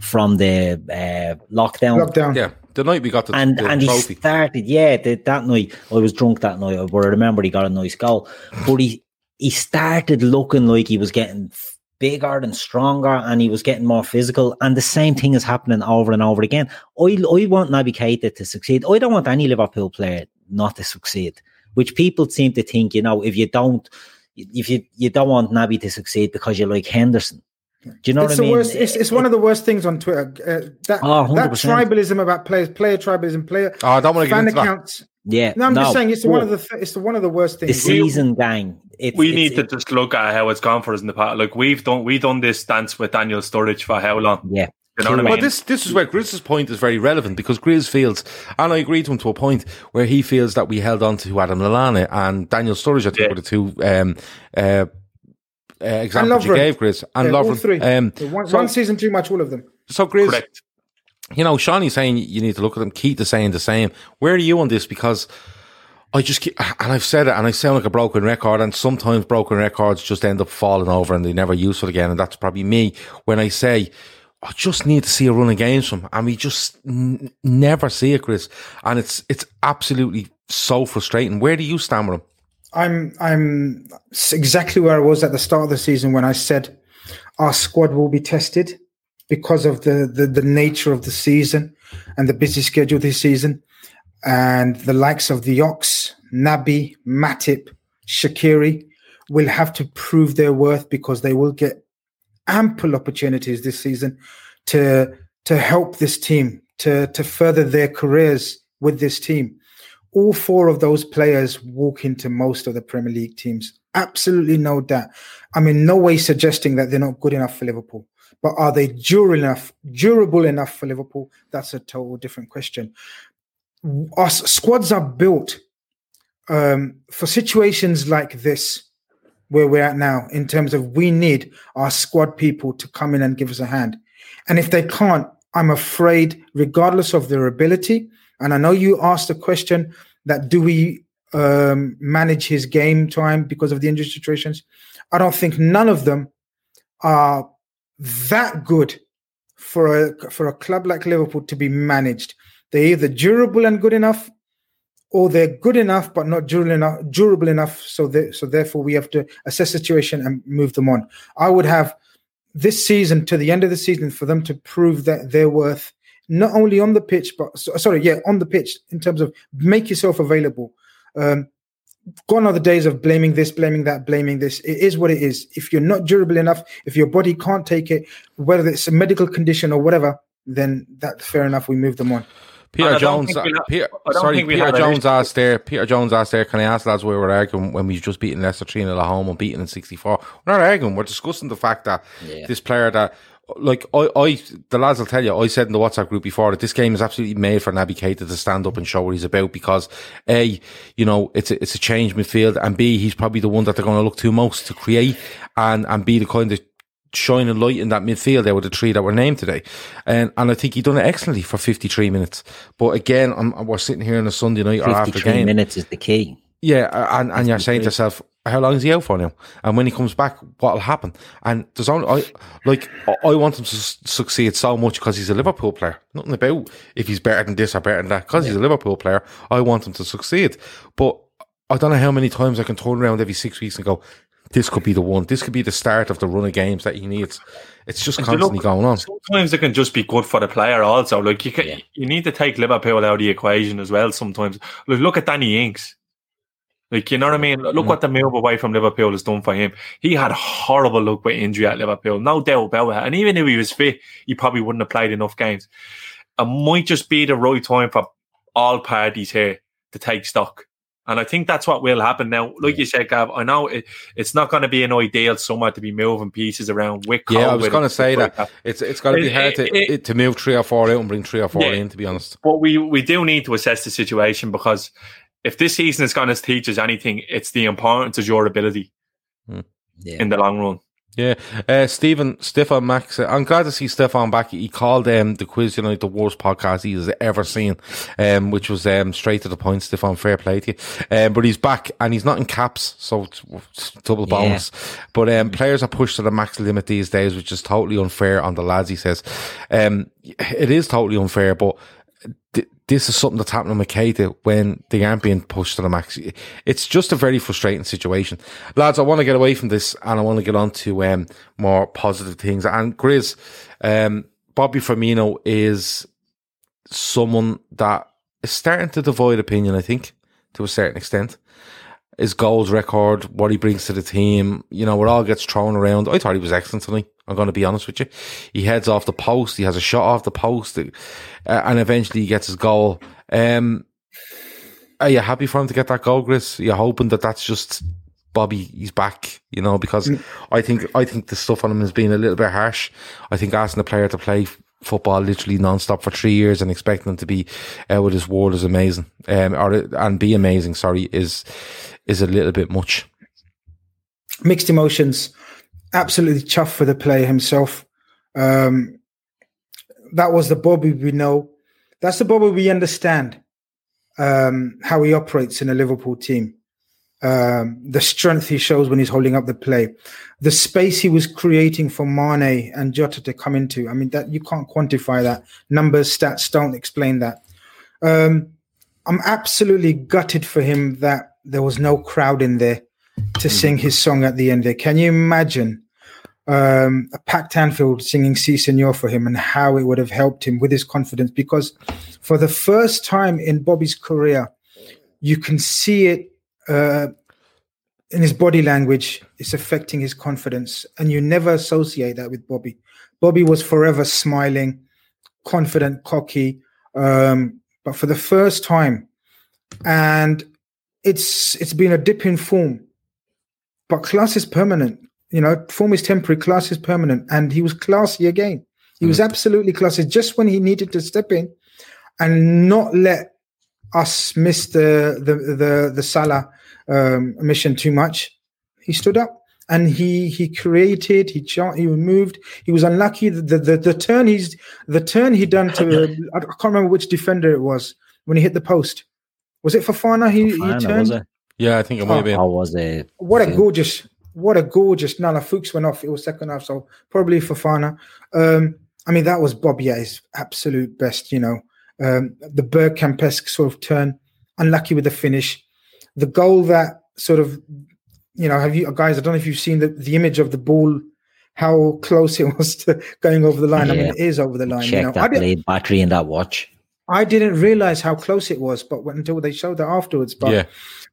from the uh, lockdown. Lockdown. Yeah, the night we got the, and the and he trophy. started, yeah, the, that night I was drunk that night, but I remember he got a nice goal. But he he started looking like he was getting f- bigger and stronger, and he was getting more physical. And the same thing is happening over and over again. I I want Naby Keita to succeed. I don't want any Liverpool player not to succeed. Which people seem to think, you know, if you don't, if you you don't want Naby to succeed because you like Henderson. Do you know it's what the I mean? worst. It's, it's one of the worst things on Twitter. Uh, that Oh, that tribalism about players, player tribalism, player Oh, I don't wanna get fan into that. Accounts. Yeah, No, I'm just saying it's one of the it's one of the worst the things. season gang. It's, we it's- need to just look at how it's gone for us in the past. Like we've done, we done this dance with Daniel Sturridge for how long? Yeah, you know what I Well, mean. this this is where Grizz's point is very relevant because Grizz feels, and I agree to him to a point where he feels that we held on to Adam Lallana and Daniel Sturridge. I think were the two um, uh, uh, examples you Lovren. gave, Grizz, and Yeah, all Lovren. three. Um, one, so- one season too much, all of them. So, Grizz, you know, Shawnee's saying you need to look at them. Keith is saying the same. Where are you on this? Because I just keep, and I've said it, and I sound like a broken record, and sometimes broken records just end up falling over and they never useful again. And that's probably me when I say, I just need to see a run of games from, and we just n- never see it, Chris. And it's it's absolutely so frustrating. Where do you stand with him? I'm I'm exactly where I was at the start of the season when I said our squad will be tested because of the the, the nature of the season and the busy schedule this season, and the likes of the Ox, Naby, Matip, Shaqiri will have to prove their worth because they will get ample opportunities this season to to help this team to to further their careers with this team all four of those players walk into most of the Premier League teams. Absolutely no doubt. I'm in no way suggesting that they're not good enough for Liverpool, but are they durable enough, durable enough for Liverpool? That's a total different question. Our squads are built um, for situations like this, where we're at now in terms of we need our squad people to come in and give us a hand. And if they can't, I'm afraid, regardless of their ability, and I know you asked the question that do we um, manage his game time because of the injury situations? I don't think none of them are that good for a for a club like Liverpool to be managed. They're either durable and good enough, or they're good enough but not durable enough. Durable enough, so that so therefore we have to assess the situation and move them on. I would have this season to the end of the season for them to prove that they're worth not only on the pitch but sorry, yeah, on the pitch in terms of make yourself available. Um, gone are the days of blaming this, blaming that, blaming this. It is what it is. If you're not durable enough, if your body can't take it, whether it's a medical condition or whatever, then that's fair enough. We move them on. Peter Jones, Peter, sorry, Peter Jones asked there. Peter Jones asked there. Can I ask lads? Where we're arguing when we just beaten Leicester three 0 at home and beaten in sixty four. We're not arguing. We're discussing the fact that yeah. this player that like I, I, the lads will tell you, I said in the WhatsApp group before that this game is absolutely made for Naby Keita to stand up and show what he's about because A, you know, it's a, it's a change midfield and B, he's probably the one that they're going to look to most to create and, and be the kind of shining light in that midfield there with the three that were named today. And, and I think he done it excellently for 53 minutes. But again, I'm, we're sitting here on a Sunday night or after game. minutes is the key. Yeah, and, and you're saying to yourself, how long is he out for now? And when he comes back, what will happen? And there's only, I, like, I want him to succeed so much because he's a Liverpool player. Nothing about if he's better than this or better than that. Because yeah. he's a Liverpool player, I want him to succeed. But I don't know how many times I can turn around every six weeks and go, this could be the one. This could be the start of the run of games that he needs. It's just constantly look, going on. Sometimes it can just be good for the player also. Like you can, yeah. you need to take Liverpool out of the equation as well sometimes. Look, look at Danny Ings. Like, you know what I mean? Look mm. what the move away from Liverpool has done for him. He had horrible luck with injury at Liverpool, no doubt about that. And even if he was fit, he probably wouldn't have played enough games. It might just be the right time for all parties here to take stock. And I think that's what will happen now. Like you said, Gav, I know it, it's not going to be an ideal summer to be moving pieces around with. Yeah, I was going to say that. it's it's going to be hard to it, to move three or four out and bring three or four yeah, in. To be honest, but we we do need to assess the situation because if this season is going to teach us anything, it's the importance of your ability mm. yeah. in the long run. Yeah, uh, Stephen Stefan Max. Uh, I'm glad to see Stefan back. He called um, the quiz you know, the worst podcast he has ever seen, um, which was um, straight to the point. Stefan, fair play to you. Um, but he's back and he's not in caps, so it's, it's double bonus. Yeah. But um, players are pushed to the max limit these days, which is totally unfair on the lads. He says um, it is totally unfair, but this is something that's happening with Keita when they aren't being pushed to the max. It's just a very frustrating situation. Lads, I want to get away from this and I want to get on to um, more positive things. And Grizz, um, Bobby Firmino is someone that is starting to divide opinion, I think, to a certain extent. His goals record, what he brings to the team, you know, it all gets thrown around. I thought he was excellent tonight. I'm going to be honest with you. He heads off the post. He has a shot off the post, uh, and eventually he gets his goal. Um, are you happy for him to get that goal, Chris? Are you hoping that that's just Bobby? He's back, you know, because mm. I think I think the stuff on him has been a little bit harsh. I think asking a player to play football literally non-stop for three years and expecting him to be out with his word is amazing, um, or and be amazing. Sorry, is is a little bit much. Mixed emotions absolutely chuffed for the player himself. Um, that was the Bobby we know. That's the Bobby we understand um, how he operates in a Liverpool team. Um, the strength he shows when he's holding up the play, the space he was creating for Mane and Jota to come into. I mean, that you can't quantify that. Numbers, stats don't explain that. Um, I'm absolutely gutted for him that there was no crowd in there to sing his song at the end there. Can you imagine um, a packed Anfield singing Si Senor for him and how it would have helped him with his confidence? Because for the first time in Bobby's career, you can see it uh, in his body language. It's affecting his confidence. And you never associate that with Bobby. Bobby was forever smiling, confident, cocky. Um, but for the first time, and it's it's been a dip in form but class is permanent. You know, form is temporary, class is permanent. And he was classy again. He mm. was absolutely classy just when he needed to step in and not let us miss the the the, the Salah um, mission too much. He stood up. and he he created, he he moved. He was unlucky. The, the the, turn he's the turn he done to [laughs] I can't remember which defender it was when he hit the post. Was it Fofana? He, Fofana, he turned. Was it? Yeah, I think it might have been. Or was it? What a gorgeous, what a gorgeous. No, no, Fuchs went off. It was second half, so probably Fofana. Um, I mean, that was Bobby at his absolute best. You know, um, the Bergkamp-esque sort of turn, unlucky with the finish. The goal that sort of, you know, have you guys? I don't know if you've seen the, the image of the ball, how close it [laughs] was to going over the line. I mean, it is over the line. Check you know, I, that did, blade battery in that watch. I didn't realize how close it was, but until they showed that afterwards. But Yeah.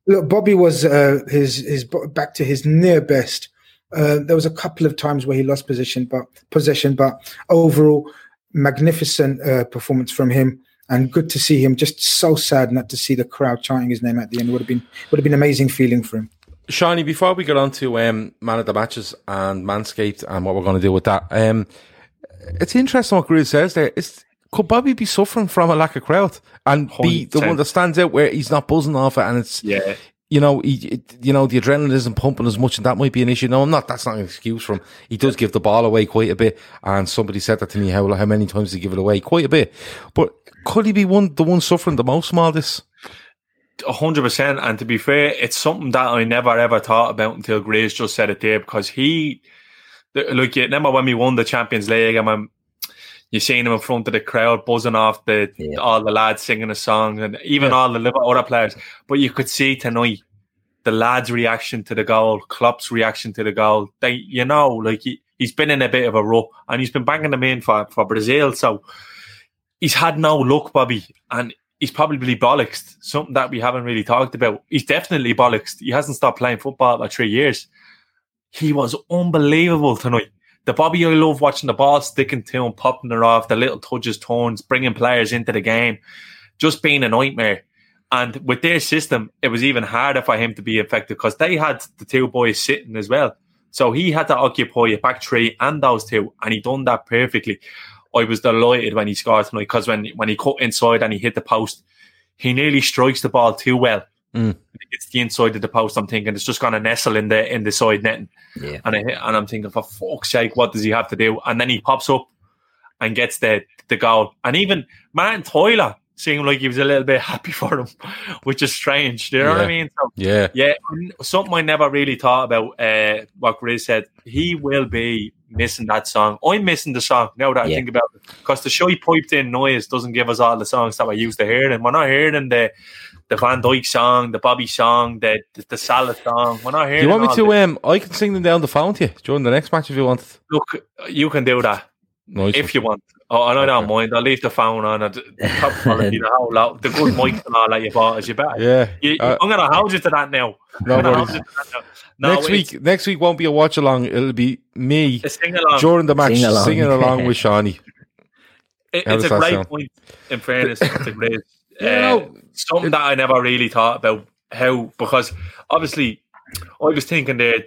Look, Bobby was uh, his his back to his near best. Uh, there was a couple of times where he lost position, but possession, but overall, magnificent uh, performance from him, and good to see him. Just so sad not to see the crowd chanting his name at the end. Would have been would have been an amazing feeling for him. Shawnee, before we get on to um, man of the matches and Manscaped and what we're going to do with that, um, it's interesting what Grizz says there. It's, could Bobby be suffering from a lack of crowd and be the one that stands out where he's not buzzing off it and it's Yeah. you know he, you know the adrenaline isn't pumping as much and that might be an issue. No, I'm not. That's not an excuse for him. He does give the ball away quite a bit, and somebody said that to me. How how many times he give it away? Quite a bit. But could he be one the one suffering the most from all this? A hundred percent. And to be fair, it's something that I never ever thought about until Grizz just said it there because he, like, you remember when we won the Champions League and when you seen him in front of the crowd buzzing off the all the lads singing a song and even all the other players. But you could see tonight the lads' reaction to the goal, Klopp's reaction to the goal. They, you know, like he, he's been in a bit of a rut and he's been banging them in for, for Brazil. So he's had no luck, Bobby, and he's probably bollocksed. Something that we haven't really talked about. He's definitely bollocksed. He hasn't stopped playing football for three years. He was unbelievable tonight. The Bobby I love watching the ball sticking to him, popping it off, the little touches, turns, bringing players into the game, just being a nightmare. And with their system, it was even harder for him to be effective because they had the two boys sitting as well. So he had to occupy a back three and those two, and he done that perfectly. I was delighted when he scored tonight because when when he cut inside and he hit the post, he nearly strikes the ball too well. Mm. It's the inside of the post. I'm thinking it's just going to nestle in the in the side netting. Yeah. And I hit, and I'm thinking for fuck's sake, what does he have to do? And then he pops up and gets the the goal. And even Martin Tyler seemed like he was a little bit [laughs] happy for him, which is strange. Do you know what I mean? So, Yeah. yeah, something I never really thought about. Uh, what Grizz said, he will be missing that song. I'm missing the song now that I think about it, because the shy piped in noise doesn't give us all the songs that we're used to hear, and We're not hearing the the Van Dijk song, the Bobby song, the the, the Salad song. We're not Do hearing. you want me to? the- Um, I can sing them down the phone to you during the next match if you want. Look, you can do that Nice if you want. Oh, and I don't mind. I'll leave the phone on. And [laughs] the top quality, the whole lot, the good mics and all that you bought us. You better. Yeah. You, Uh, I'm gonna hold you to that now. No worries. hold you to that now. No, next week, next week won't be a watch along. It'll be me A sing-along. during the match Sing along. singing along with [laughs] Shawnee. It, it's a great sound? point. In fairness, it's a great. Yeah, uh, no, something that I never really thought about how because obviously I was thinking that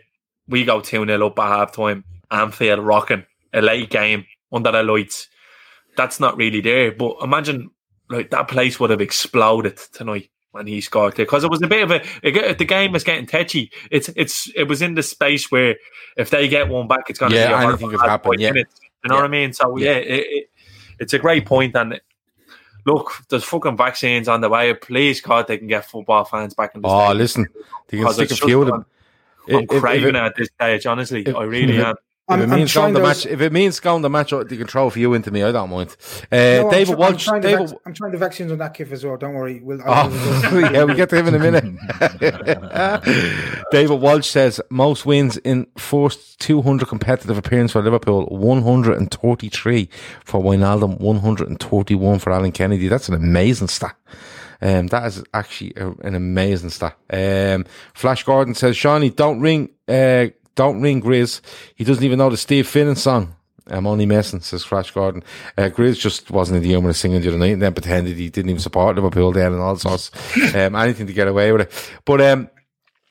we go two 0 up at half time, Anfield rocking a late game under the lights. That's not really there. But imagine like that place would have exploded tonight when he scored there because it was a bit of a it, the game was getting tetchy. It's it's it was in the space where if they get one back, it's going to Yeah, be a anything horrible could last happen, yeah. minutes. You know Yeah. what I mean? So yeah, it, it, it's a great point and. Look, there's fucking vaccines on the way. Please, God, they can get football fans back in the Oh, stadium. listen, they can stick a few of them. I'm If- if craving it- it at this stage, honestly. if- I really if am. If it means going the match, if it means going the match, you can throw a few into me. I don't mind. Uh, No, I'm David I'm Walsh. trying, David, vac- I'm trying the vaccines on that kif as well. Don't worry. We'll, Oh, [laughs] yeah, we get to him in a minute. [laughs] David Walsh says most wins in first 200 competitive appearance for Liverpool, 133 for Wijnaldum, 131 for Alan Kennedy. That's an amazing stat. Um, that is actually a, an amazing stat. Um, Flash Gordon says, Shawnee, don't ring, uh, don't ring Grizz. He doesn't even know the Steve Finnan song. I'm only messing, says Flash Gordon. Uh, Grizz just wasn't in the humour of singing the other night and then pretended he didn't even support Liverpool then and all sorts. [laughs] um, anything to get away with it. But, um,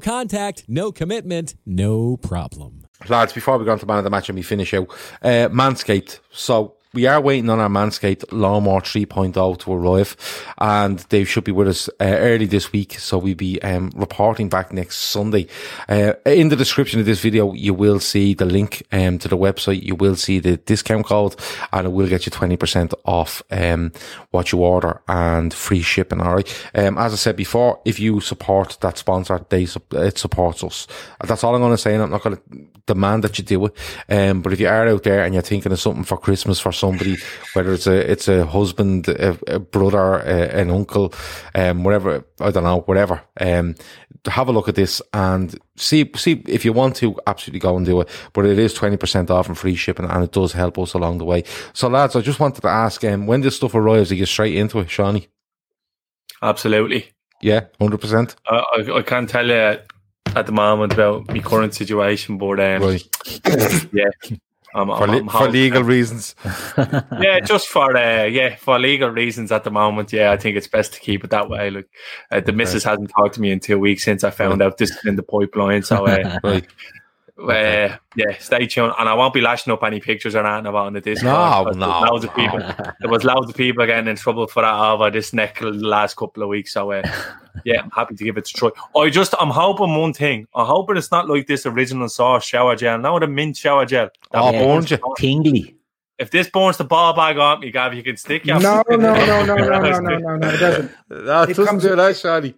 contact, no commitment, no problem. Lads, before we go on to man of the match and we finish out, uh, Manscaped. So we are waiting on our Manscaped Lawnmower 3.0 to arrive, and they should be with us uh, early this week. So we'll be um, reporting back next Sunday. Uh, in the description of this video, you will see the link um, to the website. You will see the discount code, and it will get you 20% off um, what you order and free shipping. All right. Um, as I said before, if you support that sponsor, they it supports us. That's all I'm going to say. And I'm not going to demand that you do it. Um, but if you are out there and you're thinking of something for Christmas for somebody, whether it's a it's a husband, a, a brother, a, an uncle, um, whatever I don't know, whatever. Um, have a look at this and see see if you want to absolutely go and do it. But it is twenty percent off and free shipping, and it does help us along the way. So lads, I just wanted to ask, um, when this stuff arrives, you get straight into it, Shawnee. Absolutely. Yeah, hundred percent. I, I, I can't tell you at the moment about my current situation, but um, right. [coughs] yeah, I'm, for, I'm, I'm for legal reasons. [laughs] yeah, just for uh, yeah for legal reasons at the moment. Yeah, I think it's best to keep it that way. Like uh, the missus hasn't talked to me in two weeks since I found out this is in the pipeline. So uh, [laughs] right. Uh, yeah, stay tuned. And I won't be lashing up any pictures or anything about on the Discord. No, because no, Loads of people. [laughs] There was loads of people getting in trouble for that over this neck the last couple of weeks. So uh, [laughs] yeah, I'm happy to give it a try. I just I'm hoping one thing. I'm hoping it's not like this original sauce shower gel. Now the mint shower gel. that Oh, burns- you. Tingly. If this burns the ball bag on me, Gav, you can stick your No, fucking- no, no, no, no, [laughs] no, no, no, no, it doesn't. No, it doesn't do that, Shawnee.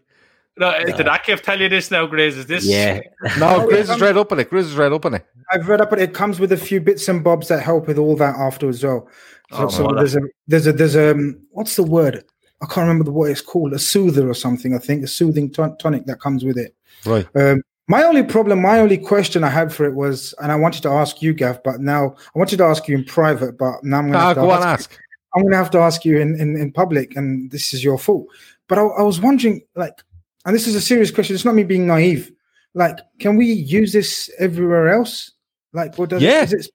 No, did Akif tell you this now, Grizz? Is this? Yeah. [laughs] No, Grizz is right up on it. Grizz is right up on it. I've read up on it. It comes with a few bits and bobs that help with all that afterwards as well. So, Oh, so well, there's a there's a there's a um, what's the word? I can't remember the what it's called. A soother or something. I think a soothing ton- tonic that comes with it. Right. Um, my only problem, my only question I had for it was, and I wanted to ask you, Gav, but now I wanted to ask you in private, but now I'm going to Ah, to go on, ask. ask. I'm going to have to ask you in, in, in public, and this is your fault. But I, I was wondering, like, and this is a serious question. It's not me being naive. Like, can we use this everywhere else? Like, what does Yeah. Is it,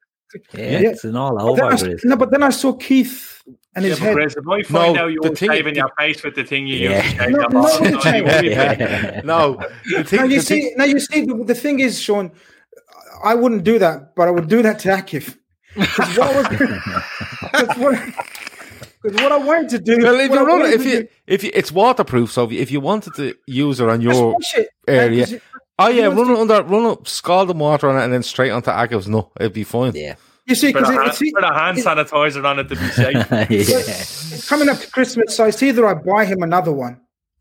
Yeah, yeah, it's an all But then. I, no, but then I saw Keith and Yeah, his but head. Grizz, if I find No, out you the were thing- shaving your face with the thing you Yeah. use No, no, no, you no, yeah. [laughs] No, thing, Now you the thing- see, now you see. The, the thing is, Sean, I wouldn't do that, but I would do that to Akif. What, was- [laughs] [laughs] what, 'cause what I wanted to do. Well, if what you I run if you do- if you, it's waterproof, so if you, if you wanted to use it on your it, area, like, 'cause it- oh yeah, run it under, run up scalding water on it, and then straight onto Agav's. No, it'd be fine. Yeah. You see, Put because a, hand, it's, put a hand sanitizer on it to be [laughs] safe. yeah. it's coming up to Christmas, so it's either I buy him another one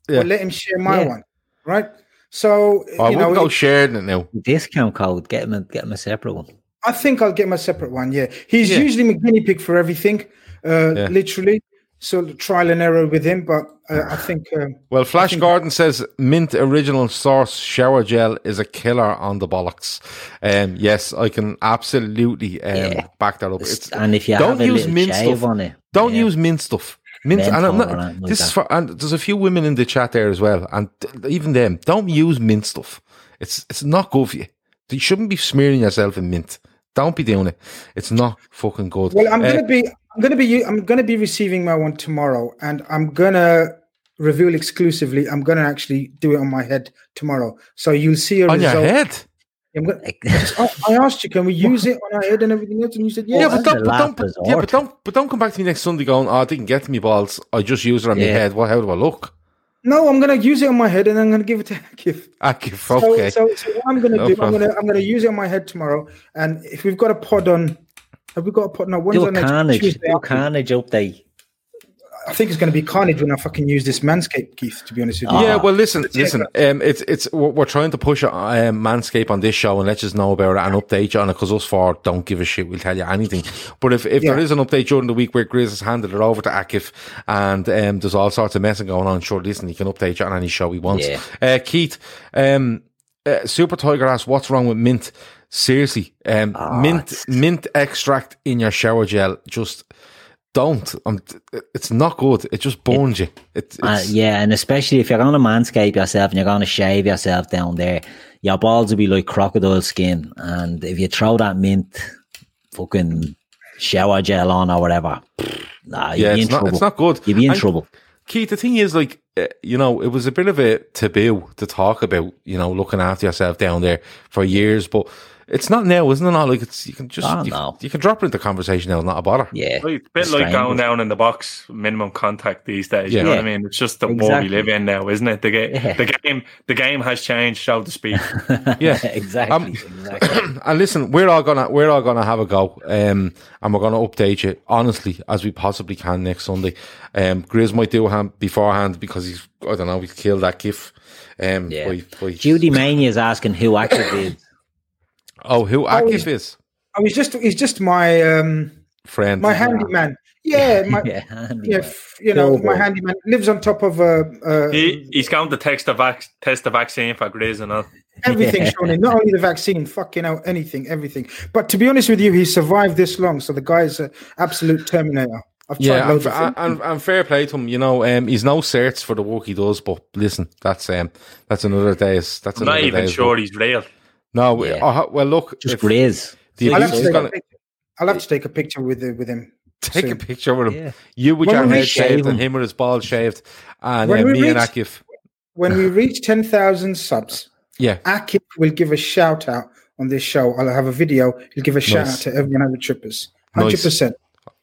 Yeah. or let him share my Yeah. one, right? So Oh, I you know, wouldn't go it- sharing it now. Discount code. Get him a get him a separate one. I think I'll get my separate one. Yeah, he's Yeah. usually my guinea pig for everything, uh, Yeah. literally. So trial and error with him, but uh, I think. Um, Well, Flash think- Gordon says mint original source shower gel is a killer on the bollocks. Um, yes, I can absolutely um, Yeah. back that up. It's- It's, and if you don't have use little mint shave stuff. on it, Don't yeah. use mint stuff. Mint, and I'm not, like this is that. for, and there's a few women in the chat there as well, and th- even them don't use mint stuff. It's it's not good for you. You shouldn't be smearing yourself in mint. Don't be doing it. It's not fucking good. Well, I'm Uh, gonna be, I'm gonna be, I'm gonna be receiving my one tomorrow, and I'm gonna reveal exclusively. I'm gonna actually do it on my head tomorrow, so you'll see a on your result. head. I'm gonna, I, I asked you, can we use it on our head and everything else, and you said Yeah, yeah. but don't, but don't, but, yeah, but don't, but don't come back to me next Sunday going, oh, I didn't get to me balls. I just used it on my head. What? how do I look? no, I'm gonna use it on my head, and I'm gonna give it to Akif. Okay, So, okay. so, so what I'm gonna No do, I'm gonna, I'm gonna use it on my head tomorrow, and if we've got a pod on, have we got a pod? No, when's Do our a next carnage. Tuesday Do a after? carnage update. I think it's going to be carnage when I fucking use this Manscaped, Keith. To be honest with you. Yeah, well, listen, listen. Um, it's it's we're, we're trying to push um, Manscape on this show and let you know about it and update you on it because us four don't give a shit. We'll tell you anything. But if, if there Yeah. is an update during the week where Grizz has handed it over to Akif and um, there's all sorts of messing going on, sure, listen, he can update you on any show he wants. Yeah. Uh, Keith, um, uh, Super Tiger asks, "What's wrong with mint?" Seriously, um, Ah, mint mint extract in your shower gel. Just don't. Um, it's not good. It just burns you. It, Uh, yeah, and especially if you're going to manscape yourself and you're going to shave yourself down there, your balls will be like crocodile skin. And if you throw that mint fucking shower gel on or whatever, nah, you'll yeah, be in it's not. trouble. It's not good. You'll be in And trouble. Keith, the thing is, like, uh, you know, it was a bit of a taboo to talk about, you know, looking after yourself down there for years, but it's not now, isn't it? Not like it's you can just Oh, you, no. you can drop it into conversation now, not a bother. Yeah, it's a bit like going down in the box, minimum contact these days. Yeah. You know what I mean? It's just the world we live in now, isn't it? The, ga- Yeah. the game, the game has changed, so to speak. [laughs] Yeah, [laughs] exactly. Um, exactly. [clears throat] and listen, we're all gonna we're all gonna have a go, um, and we're gonna update you honestly as we possibly can next Sunday. Um, Grizz might do a hand beforehand because he's I don't know he's killed that gif. Um, Yeah. by, by, Judy Mania is asking who actually did. Oh, who Oh, Akif he's- is Oh, he's just he's just my um friend. my handyman. [laughs] Yeah, my, [laughs] Yeah, yeah, f- you know, Oh, my handyman lives on top of uh, uh, he, he's going to text the, vac- test the vaccine for Grizz and all. everything Yeah. shown in. Not only the vaccine, fucking out anything, everything. But to be honest with you, he survived this long, so the guy's an absolute terminator. I've Yeah, and, and, and, and fair play to him. You know, um, he's no certs for the work he does, but listen, that's um, that's another day. That's I'm not another even day's sure work. he's real. No, Yeah. oh, well, look, Just if Grizz. the I'll have, to take gonna a picture. I'll have to take a picture with the, with him. [laughs] take a picture with him. Yeah. You with When your head shaved him. and him with his bald shaved, and When uh, we me and reach- Akif. When we [sighs] reach ten thousand subs, Yeah, Akif will give a shout out on this show. I'll have a video. He'll give a shout out to everyone at the Trippers. Nice. Hundred percent.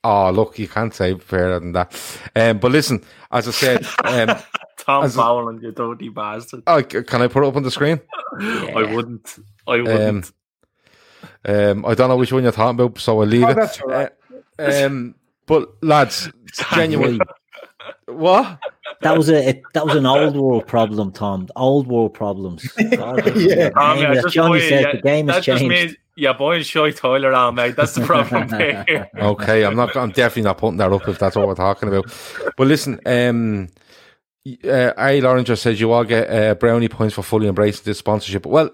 Oh, look, you can't say fairer than that. Um, but listen, as I said, um, [laughs] Tom As a- Fowler, you dirty bastard. oh, can I put it up on the screen? [laughs] I wouldn't. I wouldn't. Um, I don't know which one you're talking about, so I'll leave Oh, it. that's all right. Uh, um, but lads, genuinely, [laughs] what? That was a it, that was an old world problem, Tom. Old world problems. [laughs] God, Yeah. Tom, yeah, as just Johnny boy, says, yeah, the game has that just changed. means you're boying Shy Tyler on, mate. That's the problem [laughs] there. Okay, I'm not. I'm definitely not putting that up if that's what we're talking about. But listen, um, uh, Ari Loringer says you all get uh, brownie points for fully embracing this sponsorship. Well,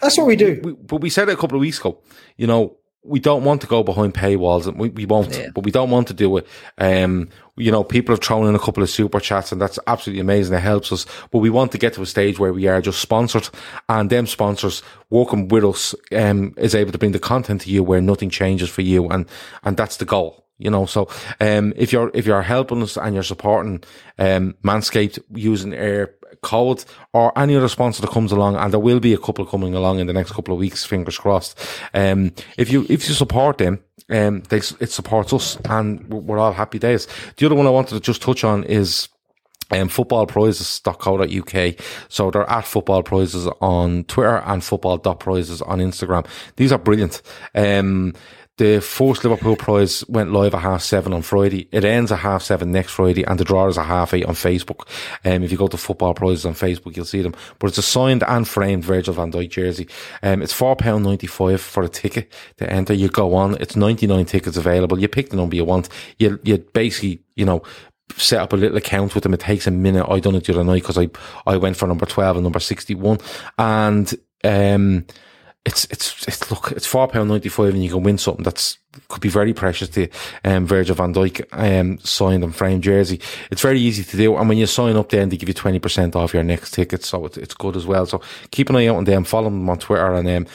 That's what we do. we, but we said it a couple of weeks ago. You know, we don't want to go behind paywalls, and we, we won't. Yeah. But we don't want to do it. Um, you know, people have thrown in a couple of super chats, and that's absolutely amazing. It helps us. But we want to get to a stage where we are just sponsored, and them sponsors working with us um, is able to bring the content to you where nothing changes for you, and and that's the goal. You know, so um, if you're if you're helping us and you're supporting um, Manscaped using our code or any other sponsor that comes along, and there will be a couple coming along in the next couple of weeks, fingers crossed. Um, if you if you support them, um, they it supports us, and we're we're all happy days. The other one I wanted to just touch on is um, footballprizes.co.uk. So they're at football prizes on Twitter and football.prizes on Instagram. These are brilliant. Um, the first Liverpool prize went live at half seven on Friday. It ends at half seven next Friday, and the draw is at half eight on Facebook. Um, if you go to football prizes on Facebook, you'll see them. But it's a signed and framed Virgil van Dijk jersey. Um, it's four pound ninety five for a ticket to enter. You go on. It's ninety nine tickets available. You pick the number you want. You you basically you know set up a little account with them. It takes a minute. I done it the other night because I, I went for number 12 and number 61 and, um, it's, it's, it's, look, it's £4.95 and you can win something. That's, could be very precious to, um, Virgil van Dijk, um, signed and framed jersey. It's very easy to do. And when you sign up then, they give you 20% off your next ticket. So it's, it's good as well. So keep an eye out on them, follow them on Twitter and, um,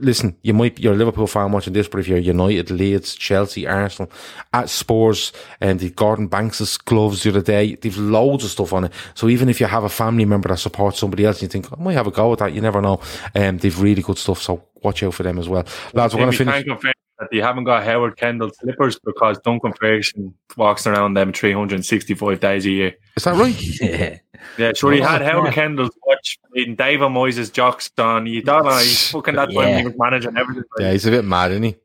listen, you might, you're a Liverpool fan watching this, but if you're United, Leeds, Chelsea, Arsenal, at Spurs, and the Gordon Banks' gloves the other day, they've loads of stuff on it. So even if you have a family member that supports somebody else, and you think, I might have a go at that, you never know. Um, they've really good stuff. So watch out for them as well. Lads, we're going to finish. Can't that you haven't got Howard Kendall slippers because Duncan Ferguson walks around them 365 days a year. Is that right? [laughs] yeah. Yeah, sure. He Oh, had Howard yeah. Kendall's watch in David Moyes' jocks on. You don't know, he's fucking that time Yeah. he was managing everything. Yeah, he's a bit mad, isn't he?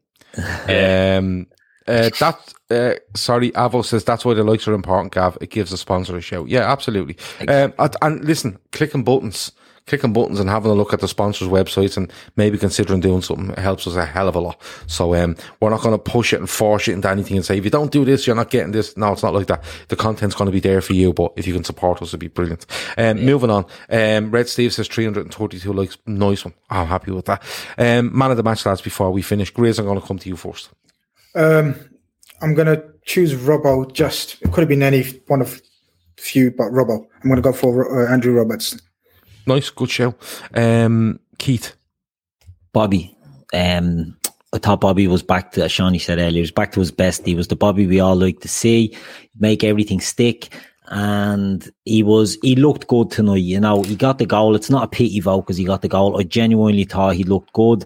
um, uh, that uh, sorry, Avo says that's why the likes are important. Gav, it gives a sponsor a shout. Yeah, absolutely. Um, and, and listen, clicking buttons, clicking buttons and having a look at the sponsors' websites and maybe considering doing something it helps us a hell of a lot. So um, we're not going to push it and force it into anything and say if you don't do this, you're not getting this. No, it's not like that. The content's going to be there for you, but if you can support us, it'd be brilliant. Um, Moving on, um, Red Steve says 332 likes. Nice one. I'm happy with that. Um, man of the match, lads. Before we finish, Grizz, I'm going to come to you first. Um, I'm going to choose Robbo. Just it could have been any one of few, but Robbo. I'm going to go for uh, Andrew Roberts. Nice, good show. Um, Keith. Bobby. Um, I thought Bobby was back to, as Shawnee said earlier, he was back to his best. He was the Bobby we all like to see, make everything stick. And he was, he looked good tonight. You know, he got the goal. It's not a pity vote because he got the goal. I genuinely thought he looked good.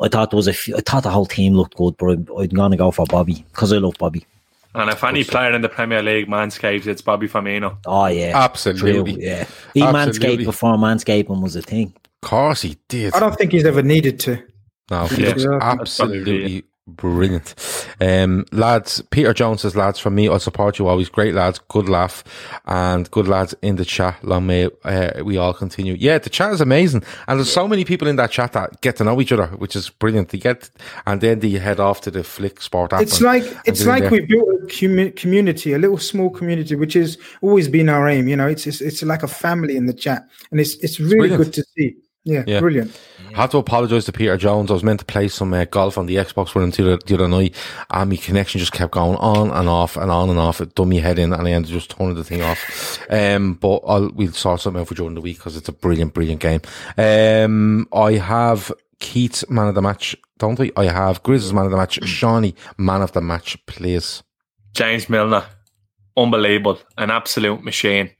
I thought there was a few, I thought the whole team looked good, but I'm, I'm going to go for Bobby because I love Bobby. And if any player in the Premier League manscapes, it's Bobby Firmino. Oh, yeah. Absolutely. True, yeah. He manscaped before manscaping was a thing. Of course he did. I don't think he's ever needed to. No, he Yeah. looks Yeah. absolutely brilliant. Um, lads, Peter Jones says, lads, from me, I support you always. Great lads, good laugh, and good lads in the chat. Long may uh, we all continue. Yeah, the chat is amazing, and there's so many people in that chat that get to know each other, which is brilliant. They get, and then they head off to the Flick Sport app. It's and- like it's like we built a commu- community, a little small community, which has always been our aim. You know, it's it's, it's like a family in the chat, and it's it's really brilliant. good to see. Yeah, Yeah. brilliant. I have to apologise to Peter Jones. I was meant to play some uh, golf on the Xbox with him the other, the other night, and my connection just kept going on and off and on and off. It me head in, and I ended up just turning the thing off. Um, but I'll, we'll sort something out for during the week because it's a brilliant, brilliant game. Um, I have Keith's man of the match, don't I? I have Grizz's man of the match, [clears throat] Shawnee man of the match, please. James Milner, unbelievable, an absolute machine.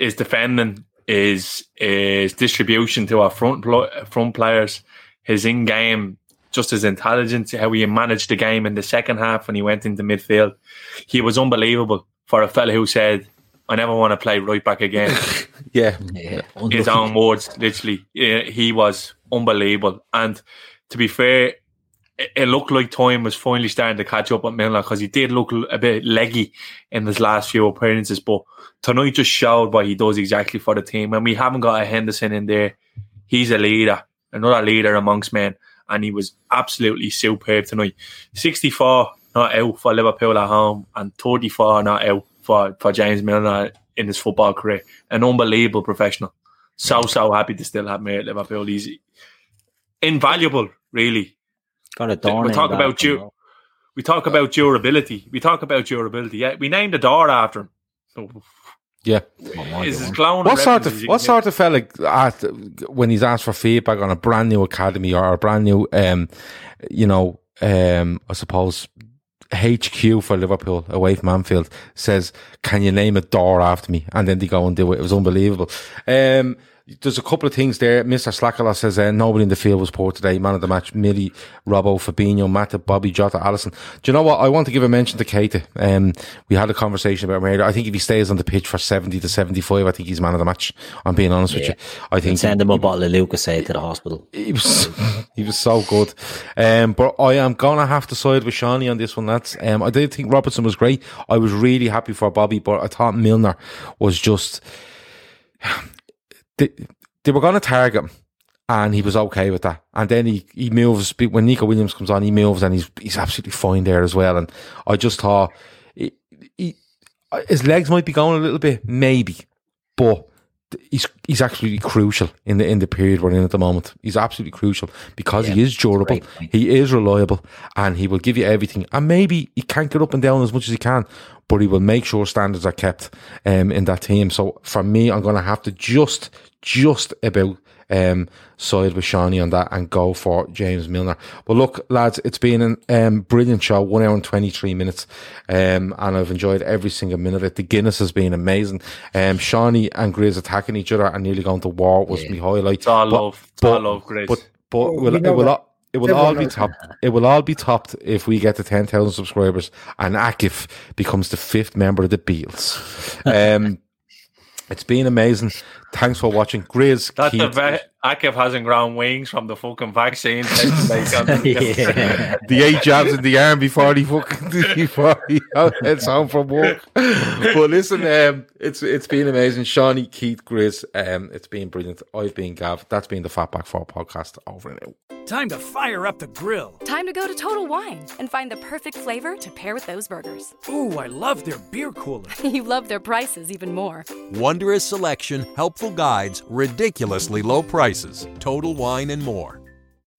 Is defending, his his distribution to our front pl- front players, his in game, just his intelligence, how he managed the game in the second half when he went into midfield. He was unbelievable for a fella who said, "I never want to play right back again." [laughs] Yeah, his own words, literally. Yeah, he was unbelievable. And to be fair, it, looked like time was finally starting to catch up with Milner because he did look a bit leggy in his last few appearances. But tonight just showed what he does exactly for the team. And we haven't got a Henderson in there. He's a leader, another leader amongst men. And he was absolutely superb tonight. 64 not out for Liverpool at home and 34 not out for, for James Milner in his football career. An unbelievable professional. So, so happy to still have me at Liverpool. He's invaluable, really. Got a door we talk about him, du- we talk about durability. We talk about durability. Yeah, we named a door after him. So, Yeah. is his clown What sort of you what sort of fella at, when he's asked for feedback on a brand new academy or a brand new um you know um I suppose HQ for Liverpool away from Anfield says, "Can you name a door after me?" And then they go and do it. It was unbelievable. Um, there's a couple of things there. Mr. Slackala says uh, nobody in the field was poor today. Man of the match: Millie, Robbo, Fabinho, Mata, Bobby, Jota, Alisson. Do you know what? I want to give a mention to Keita. Um, we had a conversation about him earlier. I think if he stays on the pitch for seventy to seventy-five, I think he's man of the match. I'm being honest with you. I think send him a bottle of Lucozade to the hospital. [laughs] he was he was so good. Um, but I am gonna have to side with Shawnee on this one. That's um, I did think Robertson was great. I was really happy for Bobby, but I thought Milner was just they, they were gonna target him. And he was okay with that. And then he, he moves when Neco Williams comes on, he moves and he's he's absolutely fine there as well. And I just thought he, he, his legs might be going a little bit, maybe, but he's he's absolutely crucial in the in the period we're in at the moment. He's absolutely crucial because he is durable, he is reliable, and he will give you everything. And maybe he can't get up and down as much as he can, but he will make sure standards are kept um, in that team. So for me, I'm going to have to just just about um, side with Shawnee on that and go for James Milner. But look, lads, it's been a um, brilliant show, one hour and 23 minutes, um, and I've enjoyed every single minute of it. The Guinness has been amazing. Um, Shawnee and Grizz attacking each other and nearly going to war was my highlight. It's all But- love. It's but- all love, Grizz. But, but Oh, will, we it will, all- it will all be knows topped. It will all be topped if we get to 10,000 subscribers and Akif becomes the fifth member of the Beatles. [laughs] Um, It's been amazing. Thanks for watching. Grizz, That's Keith, the vet. Akif hasn't ground wings from the fucking vaccine. [laughs] Yeah. the eight jabs in the arm before he fucking [laughs] before he heads home from work. But listen, um, it's it's been amazing. Shawnee, Keith, Grizz, um, it's been brilliant. I've been Gav. That's been the Fatback Four podcast. Over and out. Time to fire up the grill. Time to go to Total Wine and find the perfect flavor to pair with those burgers. Ooh, I love their beer cooler. [laughs] you love their prices even more. Wondrous selection, helpful guides, ridiculously low prices. Total Wine and more.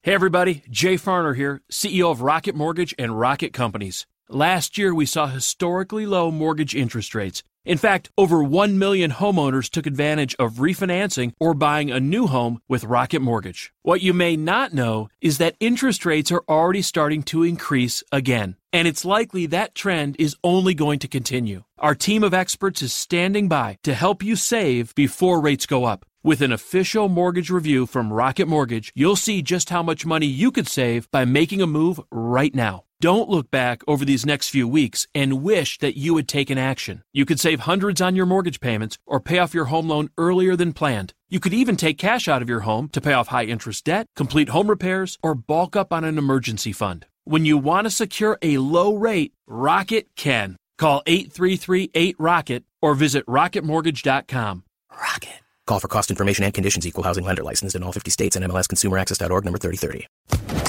Hey everybody, Jay Farner here, CEO of Rocket Mortgage and Rocket Companies. Last year we saw historically low mortgage interest rates. In fact, over 1 million homeowners took advantage of refinancing or buying a new home with Rocket Mortgage. What you may not know is that interest rates are already starting to increase again, and it's likely that trend is only going to continue. Our team of experts is standing by to help you save before rates go up. With an official mortgage review from Rocket Mortgage, you'll see just how much money you could save by making a move right now. Don't look back over these next few weeks and wish that you had taken action. You could save hundreds on your mortgage payments or pay off your home loan earlier than planned. You could even take cash out of your home to pay off high interest debt, complete home repairs, or bulk up on an emergency fund. When you want to secure a low rate, Rocket can. Call 833-8ROCKET or visit rocketmortgage.com. Rocket. Call for cost information and conditions. Equal housing lender licensed in all 50 states and MLSConsumerAccess.org number 3030.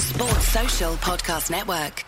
Sports Social Podcast Network.